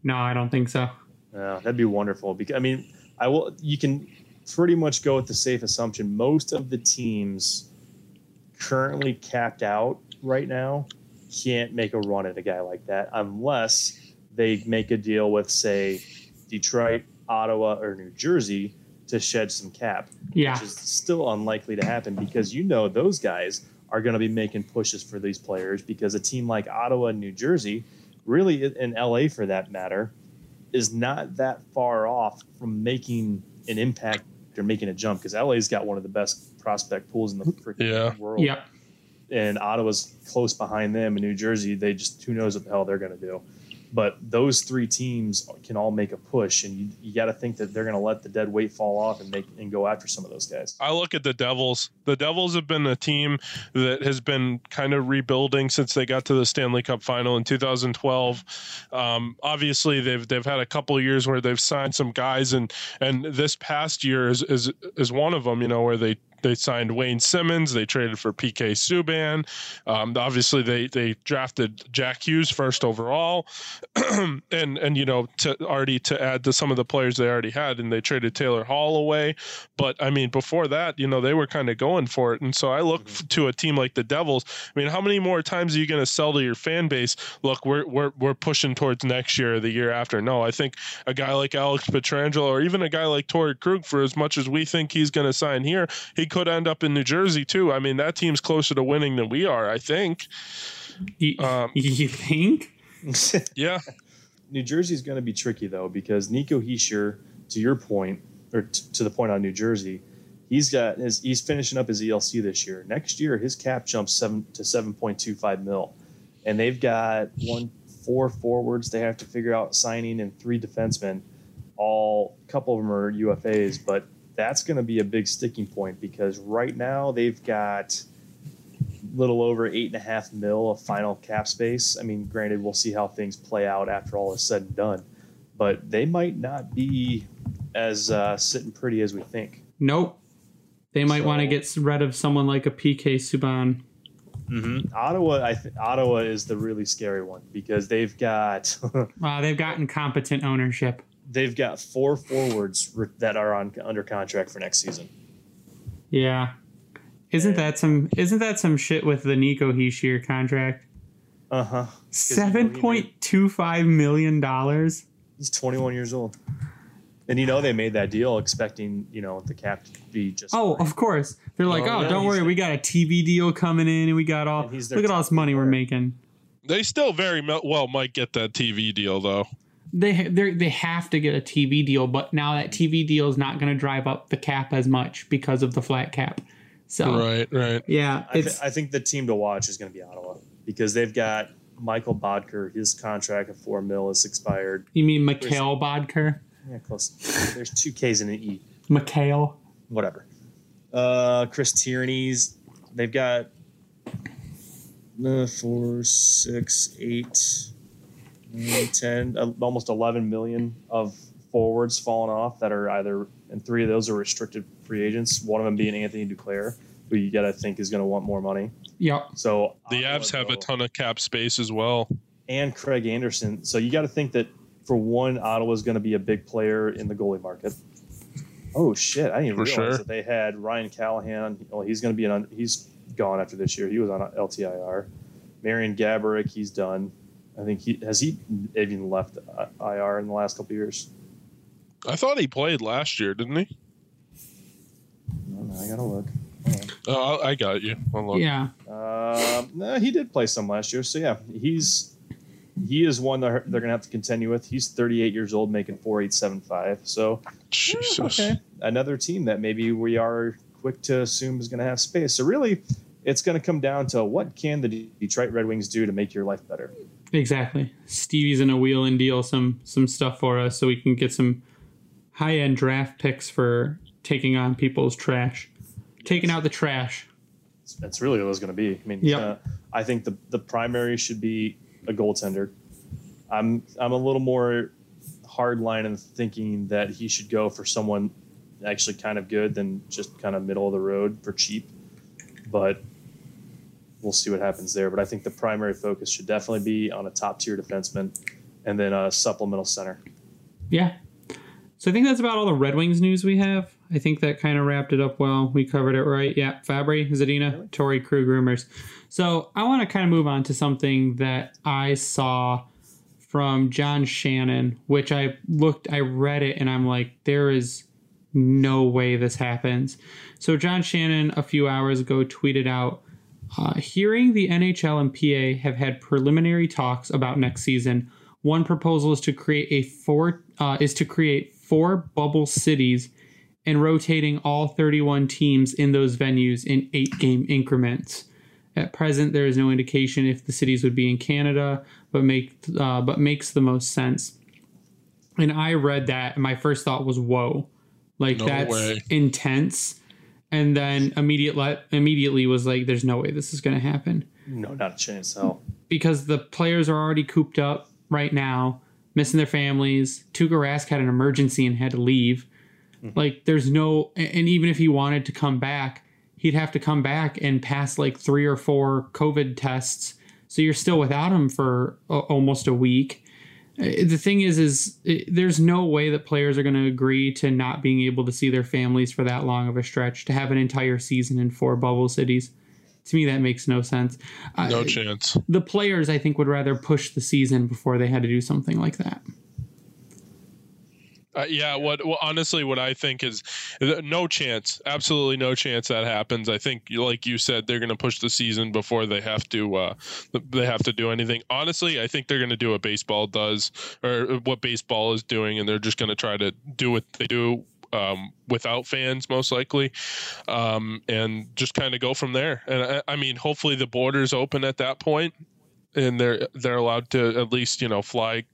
No, I don't think so. yeah, that'd be wonderful. Because I mean, I will. You can pretty much go with the safe assumption. Most of the teams currently capped out right now can't make a run at a guy like that unless they make a deal with, say, Detroit, Ottawa, or New Jersey to shed some cap. Yeah. which is still unlikely to happen because you know those guys are going to be making pushes for these players because a team like Ottawa and New Jersey, really in LA for that matter, is not that far off from making an impact or making a jump because LA's got one of the best prospect pools in the freaking Yeah. world. Yep. And Ottawa's close behind them, and New Jersey, they just who knows what the hell they're going to do. But those three teams can all make a push, and you, you got to think that they're going to let the dead weight fall off and make and go after some of those guys. I look at the Devils. The Devils have been a team that has been kind of rebuilding since they got to the Stanley Cup final in 2012. Um, obviously, they've they've had a couple of years where they've signed some guys, and and this past year is is is one of them. You know, where they they signed Wayne Simmonds. They traded for PK Subban. Um, obviously, they they drafted Jack Hughes first overall, and and you know to already to add to some of the players they already had, and they traded Taylor Hall away. But I mean, before that, you know, they were kind of going for it, and so I look f- to a team like the Devils. I mean, how many more times are you going to sell to your fan base? Look, we're we're we're pushing towards next year or the year after. No, I think a guy like Alex Pietrangelo or even a guy like Torey Krug, for as much as we think he's going to sign here, he could end up in New Jersey too. I mean, that team's closer to winning than we are. I think. You, Um, you think? Yeah, New Jersey's going to be tricky though because Nico Hischier, to your point, or t- to the point on New Jersey, he's got his he's finishing up his ELC this year. Next year, his cap jumps seven to seven point two five mil, and they've got one four forwards they have to figure out signing and three defensemen. All a couple of them are UFAs, but that's going to be a big sticking point because right now they've got a little over eight and a half mil of final cap space. I mean, granted, we'll see how things play out after all is said and done, but they might not be as uh, sitting pretty as we think. Nope. They might want to get rid of someone like a PK Subban. Mm-hmm. Ottawa, I th- Ottawa is the really scary one because they've got Uh, they've got incompetent ownership. They've got four forwards re- that are on under contract for next season. Yeah. Isn't that some? Isn't that some shit with the Nico Hischier contract? Uh huh. Seven point two five million dollars. He's 21 years old, and you know they made that deal expecting you know the cap to be just. Oh, of course. They're like, Oh, oh, yeah, don't worry, the- we got a TV deal coming in, and we got all. And Look at all top this money we're making. they still very well might get that TV deal though. They they they have to get a TV deal, but now that TV deal is not going to drive up the cap as much because of the flat cap. So Right, right. yeah, I, th- I think the team to watch is going to be Ottawa because they've got Michael Boedker. His contract of four mil is expired. you mean Mikkel Boedker? Yeah, close. There's two K's and an E. Mikhail. Whatever. Uh, Chris Tierney's. They've got uh, four, six, eight, nine, ten, uh, almost 11 million of forwards falling off that are either, and three of those are restricted free agents. One of them being Anthony Duclair, who you got to think is going to want more money. Yep. So The Ottawa, Avs have a ton of cap space as well. and Craig Anderson. So you got to think that for one, Ottawa's going to be a big player in the goalie market. Oh shit! I didn't For realize sure. that they had Ryan Callahan. Well, he's going to be an. He's gone after this year. He was on LTIR. Marian Gaborik, he's done. I think he has he even left uh, IR in the last couple of years. I thought he played last year, didn't he? I gotta look. Oh, I got you. Yeah. Uh, no, he did play some last year. So yeah, he's he is one that they're gonna have to continue with. He's 38 years old, making 4875. So Jesus. okay, another team that maybe we are quick to assume is gonna have space. So really, it's gonna come down to what can the Detroit Red Wings do to make your life better. Exactly. Stevie's in a wheel and deal some some stuff for us so we can get some high end draft picks for taking on people's trash, taking out the trash. That's really what it's going to be. I mean, Yep. uh, I think the the primary should be a goaltender. I'm I'm a little more hard line in thinking that he should go for someone actually kind of good than just kind of middle of the road for cheap. But we'll see what happens there. But I think the primary focus should definitely be on a top tier defenseman and then a supplemental center. Yeah. So I think that's about all the Red Wings news we have. I think that kind of wrapped it up well. We covered it right. Yeah, Fabbri, Zadina, Torey, Krug rumors. So I want to kind of move on to something that I saw from John Shannon, which I looked, I read it, and I'm like, there is no way this happens. So John Shannon a few hours ago tweeted out, uh, hearing the NHL and PA have had preliminary talks about next season. One proposal is to create a four uh, is to create four bubble cities and rotating all 31 teams in those venues in eight game increments. At present, there is no indication if the cities would be in Canada, but make uh, but makes the most sense. And I read that, and my first thought was, "Whoa, like No that's way. intense." And then immediate le- immediately was like, "There's no way this is going to happen." No, not a chance. Hell. because the players are already cooped up right now, missing their families. Tuukka Rask had an emergency and had to leave. Mm-hmm. Like, there's no, and even if he wanted to come back, he'd have to come back and pass like three or four COVID tests. So you're still without him for a- almost a week. Uh, The thing is, is uh, there's no way that players are going to agree to not being able to see their families for that long of a stretch to have an entire season in four bubble cities. To me, that makes no sense. No I- chance. the players I think would rather push the season before they had to do something like that. Uh, yeah, what well, honestly, what I think is uh, no chance, absolutely no chance that happens. I think, like you said, they're going to push the season before they have to. Uh, they have to do anything. Honestly, I think they're going to do what baseball does, or what baseball is doing, and they're just going to try to do what they do um, without fans, most likely, um, and just kind of go from there. And I, I mean, hopefully, the borders open at that point, and they're they're allowed to at least you know fly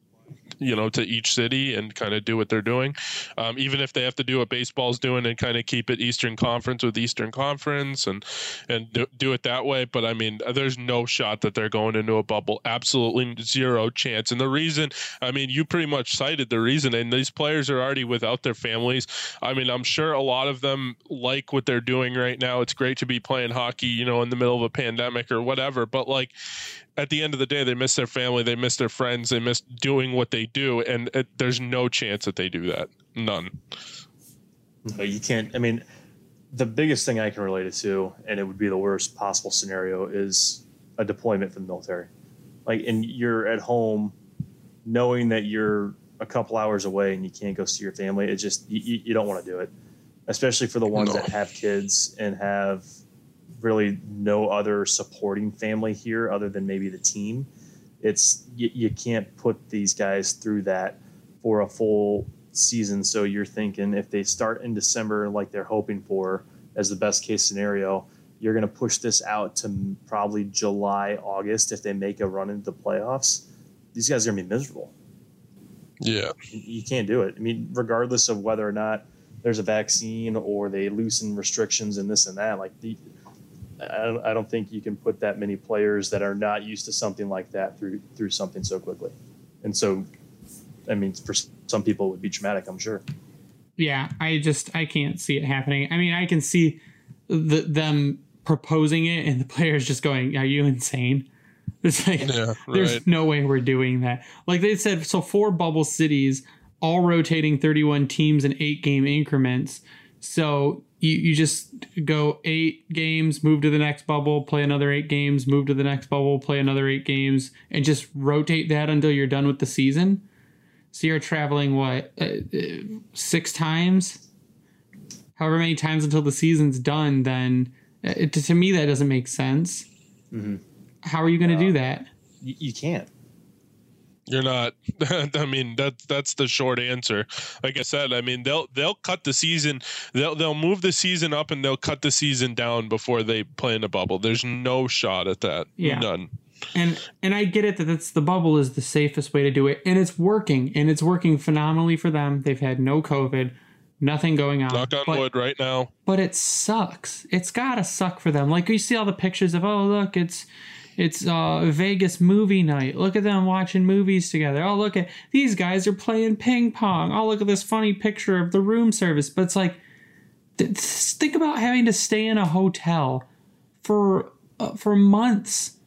you know to each city and kind of do what they're doing. Um, even if they have to do what baseball's doing and kind of keep it eastern conference with eastern conference and and do, do it that way. But i mean there's no shot that they're going into a bubble. Absolutely zero chance. And the reason i mean you pretty much cited the reason and these players are already without their families. I mean i'm sure a lot of them like what they're doing right now. It's great to be playing hockey you know in the middle of a pandemic or whatever. But like at the end of the day, they miss their family, they miss their friends, they miss doing what they do, and it, there's no chance that they do that. None. No, you can't. I mean, the biggest thing I can relate it to, and it would be the worst possible scenario, is a deployment for the military. Like, and you're at home, knowing that you're a couple hours away and you can't go see your family. It just you, you don't want to do it, especially for the ones No. that have kids and have really no other supporting family here other than maybe the team. It's you, you can't put these guys through that for a full season. So you're thinking if they start in December like they're hoping for as the best case scenario, you're going to push this out to probably July, August if they make a run into the playoffs. These guys are going to be miserable. Yeah. You- You can't do it. I mean, regardless of whether or not there's a vaccine or they loosen restrictions and this and that, like the, I don't, I don't think you can put that many players that are not used to something like that through through something so quickly. And so, I mean, for some people, it would be traumatic. I'm sure. Yeah, I just I can't see it happening. I mean, I can see the, them proposing it and the players just going, "Are you insane?" It's like Yeah. there's Right. no way we're doing that. Like they said, so four bubble cities, all rotating 31 teams in eight game increments. So you, you just go eight games, move to the next bubble, play another eight games, move to the next bubble, play another eight games, and just rotate that until you're done with the season. So you're traveling what uh, uh, six times, however many times until the season's done. Then uh, it, to me that doesn't make sense. Mm-hmm. How are you going to do that? You, you can't. You're not. I mean, that that's the short answer. Like I said, I mean they'll they'll cut the season. They'll they'll move the season up and they'll cut the season down before they play in a bubble. There's no shot at that. Yeah. None. And and I get it that that's the bubble is the safest way to do it, and it's working, and it's working phenomenally for them. They've had no COVID, nothing going on. Knock on but, wood right now. But it sucks. It's gotta suck for them. Like you see all the pictures of oh look, it's it's uh, Vegas movie night. Look at them watching movies together. Oh, look at these guys are playing ping pong. Oh, look at this funny picture of the room service. But it's like, think about having to stay in a hotel for uh, for months.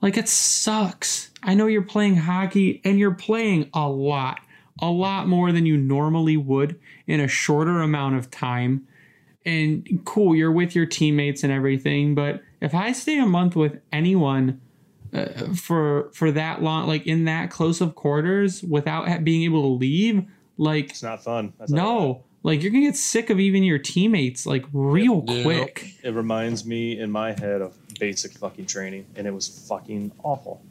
Like it sucks. I know you're playing hockey and you're playing a lot, a lot more than you normally would in a shorter amount of time. And cool, you're with your teammates and everything, but if I stay a month with anyone uh, for for that long, like in that close of quarters, without being able to leave, like it's not fun. That's no, like you're gonna get sick of even your teammates, like real yeah. quick. It reminds me in my head of basic fucking training, and it was fucking awful.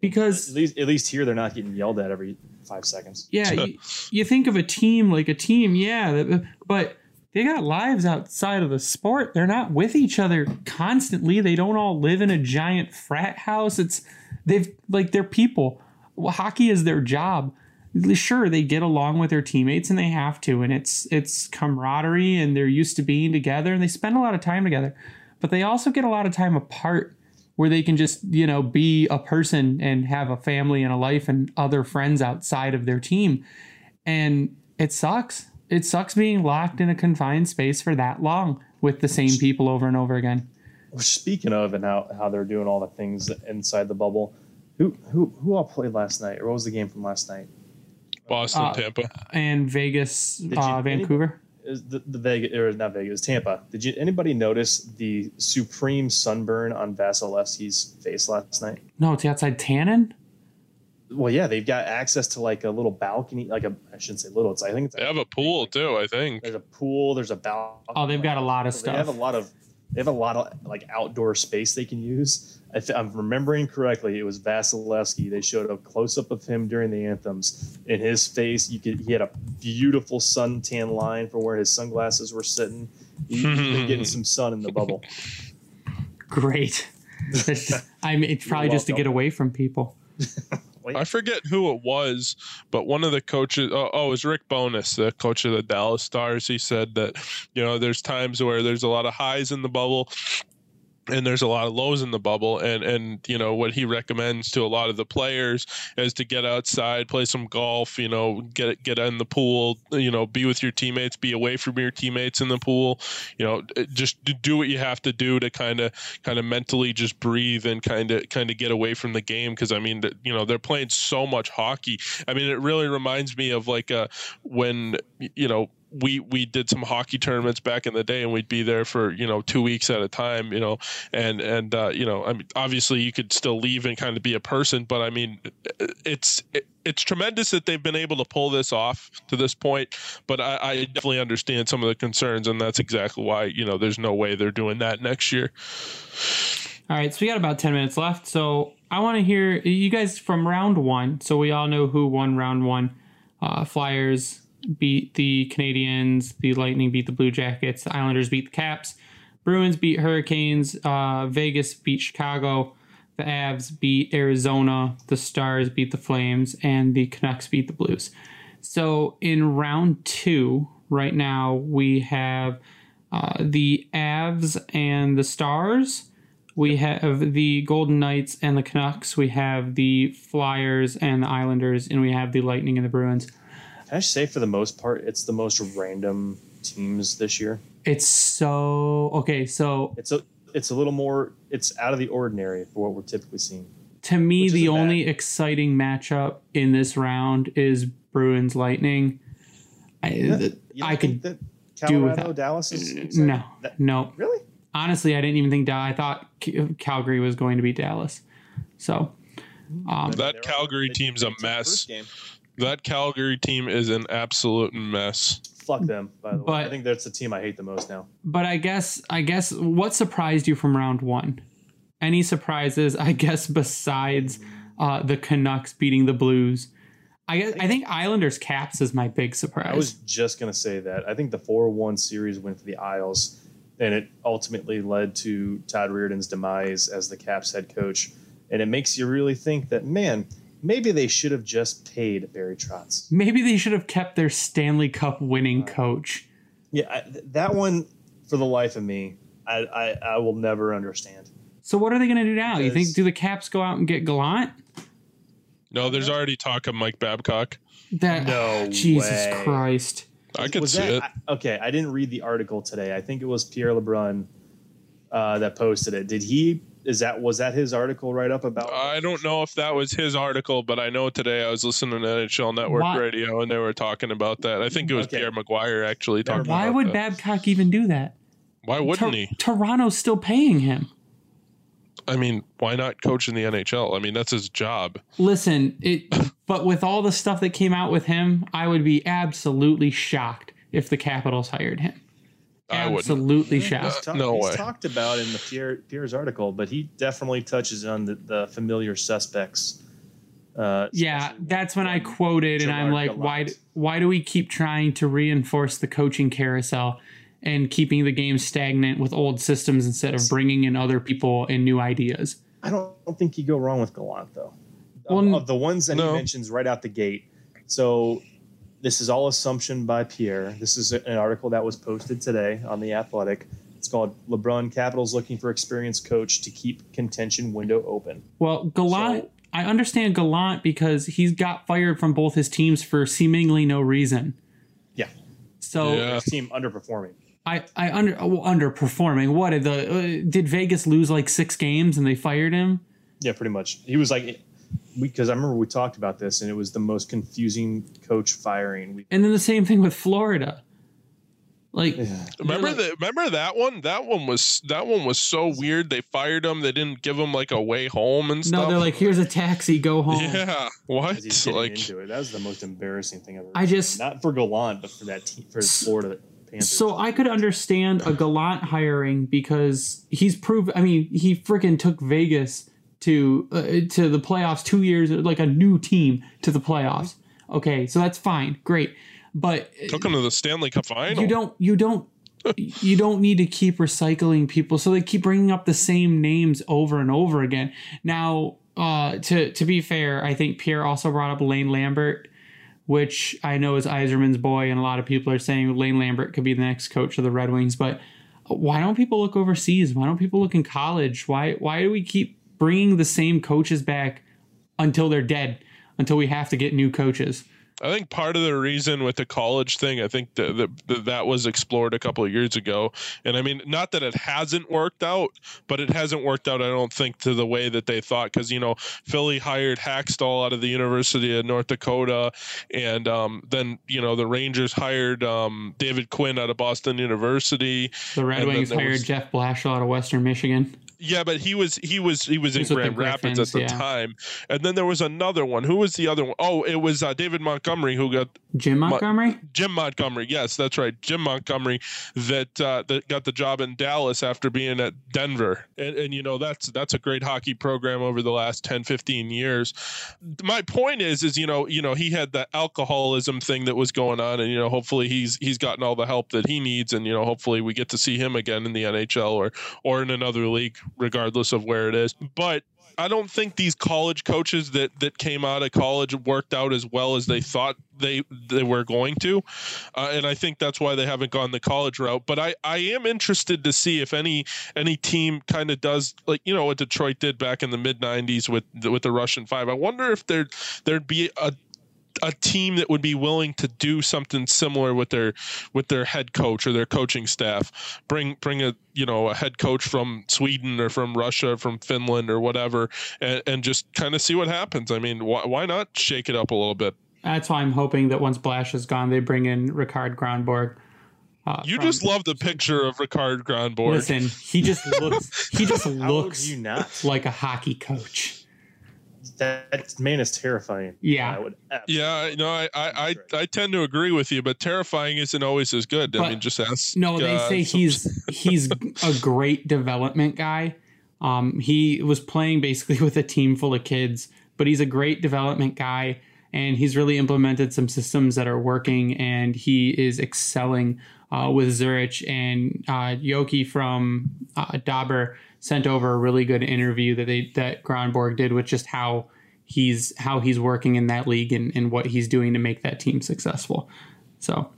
Because at least at least here they're not getting yelled at every five seconds. Yeah, you, you think of a team like a team, yeah, but they got lives outside of the sport. They're not with each other constantly. They don't all live in a giant frat house. It's they've like they're people. Hockey is their job. Sure, they get along with their teammates and they have to, and it's it's camaraderie and they're used to being together and they spend a lot of time together. But they also get a lot of time apart where they can just, you know, be a person and have a family and a life and other friends outside of their team. And it sucks it sucks being locked in a confined space for that long with the same people over and over again. Speaking of and how, how they're doing all the things inside the bubble, who who who all played last night? Or what was the game from last night? Boston, uh, Tampa, and Vegas, uh, Vancouver. Is the, the Vegas or not Vegas, Tampa? Did you anybody notice the supreme sunburn on Vasilevskiy's face last night? No, it's outside tannin. Well, yeah, they've got access to like a little balcony, like a I shouldn't say little. It's I think it's they have a pool too. I think there's a pool. There's a balcony. Oh, they've got a lot of so stuff. They have a lot of they have a lot of like outdoor space they can use. If I'm remembering correctly, it was Vasilevskiy. They showed a close up of him during the anthems. In his face, you could he had a beautiful suntan line for where his sunglasses were sitting. He, was getting some sun in the bubble. Great. I mean, it's probably just to get away from people. I forget who it was, but one of the coaches, oh, oh, it was Rick Bowness, the coach of the Dallas Stars. He said that, you know, there's times where there's a lot of highs in the bubble and there's a lot of lows in the bubble and and you know what he recommends to a lot of the players is to get outside play some golf you know get get in the pool you know be with your teammates be away from your teammates in the pool you know just do what you have to do to kind of kind of mentally just breathe and kind of kind of get away from the game because i mean you know they're playing so much hockey. I mean it really reminds me of like uh when you know we we did some hockey tournaments back in the day and we'd be there for you know two weeks at a time you know and and uh, you know i mean obviously you could still leave and kind of be a person but i mean it's it, it's tremendous that they've been able to pull this off to this point but I, I definitely understand some of the concerns and that's exactly why you know there's no way they're doing that next year. All right so we got about 10 minutes left so i want to hear you guys from round one so we all know who won round one uh, flyers beat the Canadians, the Lightning beat the Blue Jackets, the Islanders beat the Caps, Bruins beat Hurricanes, uh, Vegas beat Chicago, the Avs beat Arizona, the Stars beat the Flames, and the Canucks beat the Blues. So in round two, right now, we have uh, the Avs and the Stars. We have the Golden Knights and the Canucks. We have the Flyers and the Islanders, and we have the Lightning and the Bruins. Can I say for the most part, it's the most random teams this year? It's so okay. So it's a it's a little more it's out of the ordinary for what we're typically seeing. To me, the only bad. exciting matchup in this round is Bruins Lightning. I, yeah, I could that do with Dallas is no, that, no. Really? Honestly, I didn't even think I thought Calgary was going to be Dallas. So um, that Calgary team's a mess. That Calgary team is an absolute mess. Fuck them, by the way. But- I think that's the team I hate the most now. But I guess I guess what surprised you from round one? Any surprises? I guess besides uh, the Canucks beating the Blues. I guess I think Islanders Caps is my big surprise. I was just gonna say that. I think the four one series win for the Isles, and it ultimately led to Todd Reirden's demise as the Caps head coach. And it makes you really think that, man, maybe they should have just paid Barry Trotz. Maybe they should have kept their Stanley Cup winning coach. Yeah, I, th- that one, for the life of me, I, I, I will never understand. So what are they going to do now? You think do the Caps go out and get Gallant? No, there's already talk of Mike Babcock. That No Jesus way. Christ. I could Was see that, it. I- okay, I didn't read the article today. I think it was Pierre LeBrun uh, that posted it. Did he? Is that was that his article right up about? I don't know if that was his article, but I know today I was listening to NHL Network Why- Radio and they were talking about that. I think it was Okay. Pierre McGuire actually talking about it. Why would that. Babcock even do that? Why wouldn't Tor- he? Toronto's still paying him. I mean, why not coach in the NHL? I mean, that's his job. Listen, it but with all the stuff that came out with him, I would be absolutely shocked if the Capitals hired him. I wouldn't. Absolutely He's shocked. no he's way. talked about in the Pierre, Pierre's article, but he definitely touches on the, the familiar suspects. Uh, Yeah, that's when I when quoted, and I'm Gerard like, why? Gallant. Why do we keep trying to reinforce the coaching carousel and keeping the game stagnant with old systems instead of bringing in other people and new ideas? I don't, don't think you go wrong with Gallant though. Of- Well, of, the ones that no. he mentions right out the gate. So this is all assumption by Pierre. This is an article that was posted today on the Athletic. It's called LeBrun Capitals looking for experienced coach to keep contention window open. Well, Gallant, So- I understand Gallant because he's got fired from both his teams for seemingly no reason. Yeah, So Yeah. his team underperforming. I, I under oh, underperforming. What did the uh, did Vegas lose like six games and they fired him? Yeah, pretty much. He was like, because I remember we talked about this, and it was the most confusing coach firing. We, And then the same thing with Florida. Like, Remember like- that? Remember that one? That one was that one was so weird. They fired him. They didn't give him like a way home and stuff. no, they're like, here's a taxi, go home. yeah, what? he's getting Like, into it, that was the most embarrassing thing I've ever. I just- seen. not for Gallant, but for that team, for Florida Panthers. So I could understand a Gallant hiring because he's proved. I mean, he freaking took Vegas to uh, to the playoffs two years, like a new team to the playoffs. Okay, so that's fine, great, but took him to the Stanley Cup final. you don't you don't you don't need to keep recycling people. So they keep bringing up the same names over and over again. Now uh to to be fair i think pierre also brought up lane lambert which i know is Yzerman's boy and a lot of people are saying lane lambert could be the next coach of the red wings but why don't people look overseas? Why don't people look in college? Why why do we keep bringing the same coaches back until they're dead until we have to get new coaches I think part of the reason with the college thing, I think that that, was explored a couple of years ago, and I mean, not that it hasn't worked out, but it hasn't worked out. I don't think to the way that they thought, because you know, Philly hired Hakstol out of the University of North Dakota, and um, then you know the Rangers hired um, David Quinn out of Boston University. the red wings hired was- jeff blashill out of western michigan Yeah, but he was he was he was in He's the Grand Rapids at the yeah. time, and then there was another one. Who was the other one? Oh, it was uh, David Montgomery who got Jim Montgomery? Jim Montgomery. Yes, that's right, Jim Montgomery that uh, that got the job in Dallas after being at Denver, and, and you know that's that's a great hockey program over the last 10, 15 years. My point is, is you know you know he had the alcoholism thing that was going on, and you know hopefully he's he's gotten all the help that he needs, and you know hopefully we get to see him again in the NHL or or in another league, regardless of where it is. But I don't think these college coaches that that came out of college worked out as well as they thought they they were going to, uh, and I think that's why they haven't gone the college route. But I I am interested to see if any any team kind of does like you know what Detroit did back in the mid '90s with with the Russian Five. I wonder if there there'd be a a team that would be willing to do something similar with their with their head coach or their coaching staff bring bring a you know a head coach from Sweden or from Russia or from Finland or whatever and, and just kind of see what happens I mean why, why not shake it up a little bit That's why I'm hoping that once Blash is gone, they bring in Rikard Grönborg. Uh, you from- just love the picture of Rikard Grönborg listen. He just looks. He just looks you not? like a hockey coach. That man is terrifying. Yeah. I would. Yeah, no, I, I, I, I tend to agree with you, but terrifying isn't always as good. I mean, just ask. No, they uh, say he's he's a great development guy. Um, he was playing basically with a team full of kids, but he's a great development guy, and he's really implemented some systems that are working, and he is excelling uh, with Zurich and uh, Yoki from uh, Dauber sent over a really good interview that they that Grönborg did with just how he's how he's working in that league and, and what he's doing to make that team successful. So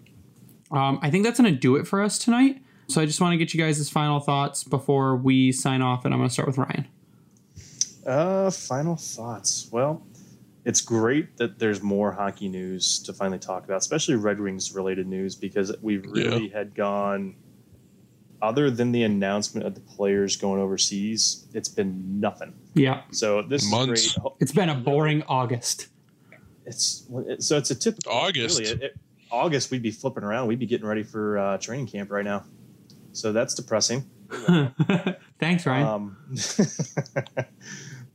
um, I think that's going to do it for us tonight. So I just want to get you guys' final thoughts before we sign off, and I'm going to start with Ryan. Uh, final thoughts. Well, it's great that there's more hockey news to finally talk about, especially Red Wings related news, because we really had gone. Other than the announcement of the players going overseas, it's been nothing. Yeah, So this Months. is great. It's been a boring August. It's so it's a typical August. Really, it- it- August, we'd be flipping around. We'd be getting ready for uh, training camp right now. So that's depressing. Thanks, Ryan. Um,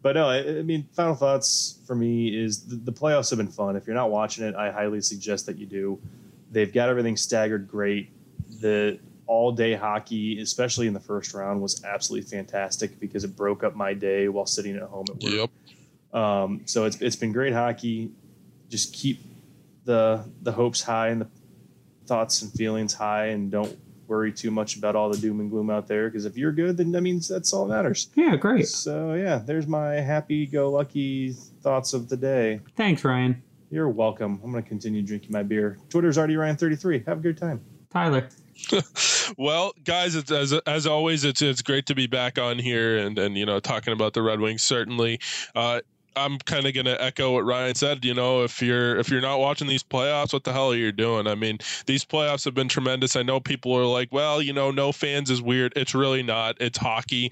but no, I, I mean, final thoughts for me is the, the playoffs have been fun. If you're not watching it, I highly suggest that you do. They've got everything staggered great. The all day hockey, especially in the first round, was absolutely fantastic because it broke up my day while sitting at home at work. Yep. Um, so it's it's been great hockey. Just keep the the hopes high and the thoughts and feelings high, and don't worry too much about all the doom and gloom out there. Because if you're good, then that means that's all that matters. yeah, great. So yeah, there's my happy-go-lucky thoughts of the day. Thanks, Ryan. You're welcome. I'm gonna continue drinking my beer. Twitter's already Ryan33. Have a good time. Tyler. Well, guys, it's, as as always, it's it's great to be back on here and and you know talking about the Red Wings. Certainly, uh, I'm kind of gonna echo what Ryan said. You know, if you're if you're not watching these playoffs, what the hell are you doing? I mean, these playoffs have been tremendous. I know people are like, well, you know, no fans is weird. It's really not. It's hockey.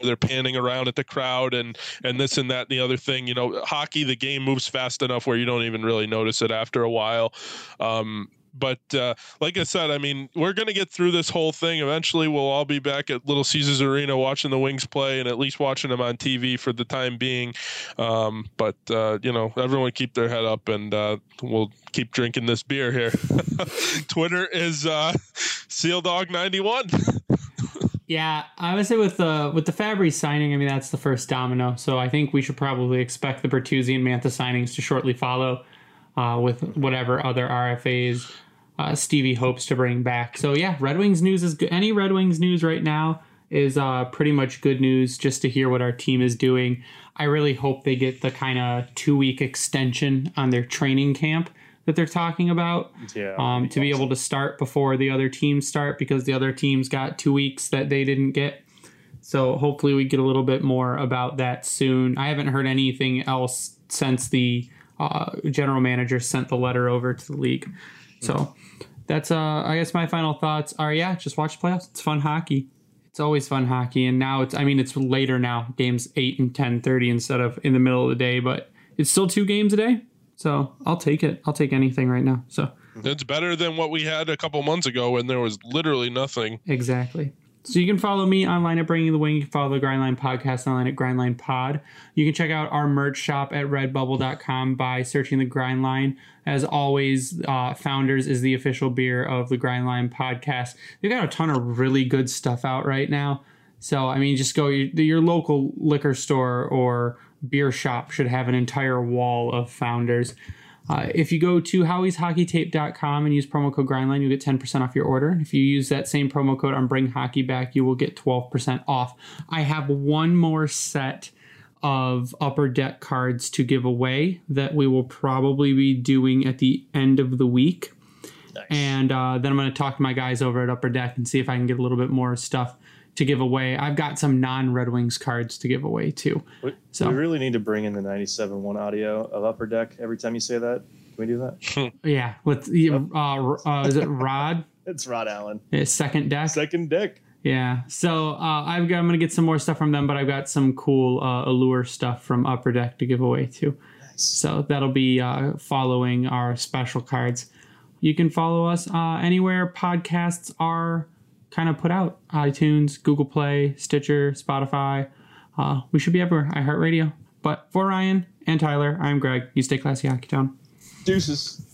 They're panning around at the crowd and and this and that and the other thing. You know, hockey, the game moves fast enough where you don't even really notice it after a while. Um, but uh, like I said, I mean, we're going to get through this whole thing. Eventually, we'll all be back at Little Caesars Arena watching the Wings play and at least watching them on TV for the time being. Um, but, uh, you know, everyone keep their head up and uh, we'll keep drinking this beer here. Twitter is uh, SealDog91. Yeah, I would say with the with the Fabbri signing, I mean that's the first domino. So I think we should probably expect the Bertuzzi and Mantha signings to shortly follow, uh, with whatever other RFAs uh, Stevie hopes to bring back. So yeah, Red Wings news is good. Any Red Wings news right now is uh, pretty much good news. Just to hear what our team is doing, I really hope they get the kind of two week extension on their training camp that they're talking about Yeah. um, to be able to start before the other teams start because the other teams got two weeks that they didn't get. So hopefully we get a little bit more about that soon. I haven't heard anything else since the uh, general manager sent the letter over to the league. So that's uh, I guess my final thoughts are yeah, just watch the playoffs. It's fun hockey. It's always fun hockey, and now it's I mean it's later now, games eight and ten thirty instead of in the middle of the day, but it's still two games a day. So I'll take it. I'll take anything right now. So. It's better than what we had a couple months ago when there was literally nothing. Exactly. So you can follow me online at Bringing the Wing. You can follow the Grindline Podcast online at Grindline Pod. You can check out our merch shop at redbubble.com by searching the Grindline. As always, uh, Founders is the official beer of the Grindline Podcast. They've got a ton of really good stuff out right now. So, I mean, just go, your, your local liquor store or beer shop should have an entire wall of Founders. Uh, if you go to howieshockeytape.com and use promo code grindline, you'll get 10% off your order. And if you use that same promo code on Bring Hockey Back, you will get 12% off. I have one more set of upper deck cards to give away that we will probably be doing at the end of the week. Nice. And uh, then I'm going to talk to my guys over at Upper Deck and see if I can get a little bit more stuff to give away. I've got some non Red Wings cards to give away too. We, So- we really need to bring in the 97 1 audio of Upper Deck every time you say that. Can we do that? Yeah, with uh, uh, is it Rod? It's Rod Allen. His second deck. Second deck. Yeah. So uh, I've got. I'm gonna get some more stuff from them, but I've got some cool uh, allure stuff from Upper Deck to give away too. Nice. So that'll be uh, following our special cards. You can follow us uh, anywhere podcasts are kind of put out: iTunes, Google Play, Stitcher, Spotify. Uh, we should be everywhere. iHeartRadio. But for Ryan and Tyler, I'm Greg. You stay classy, Hockey Deuces.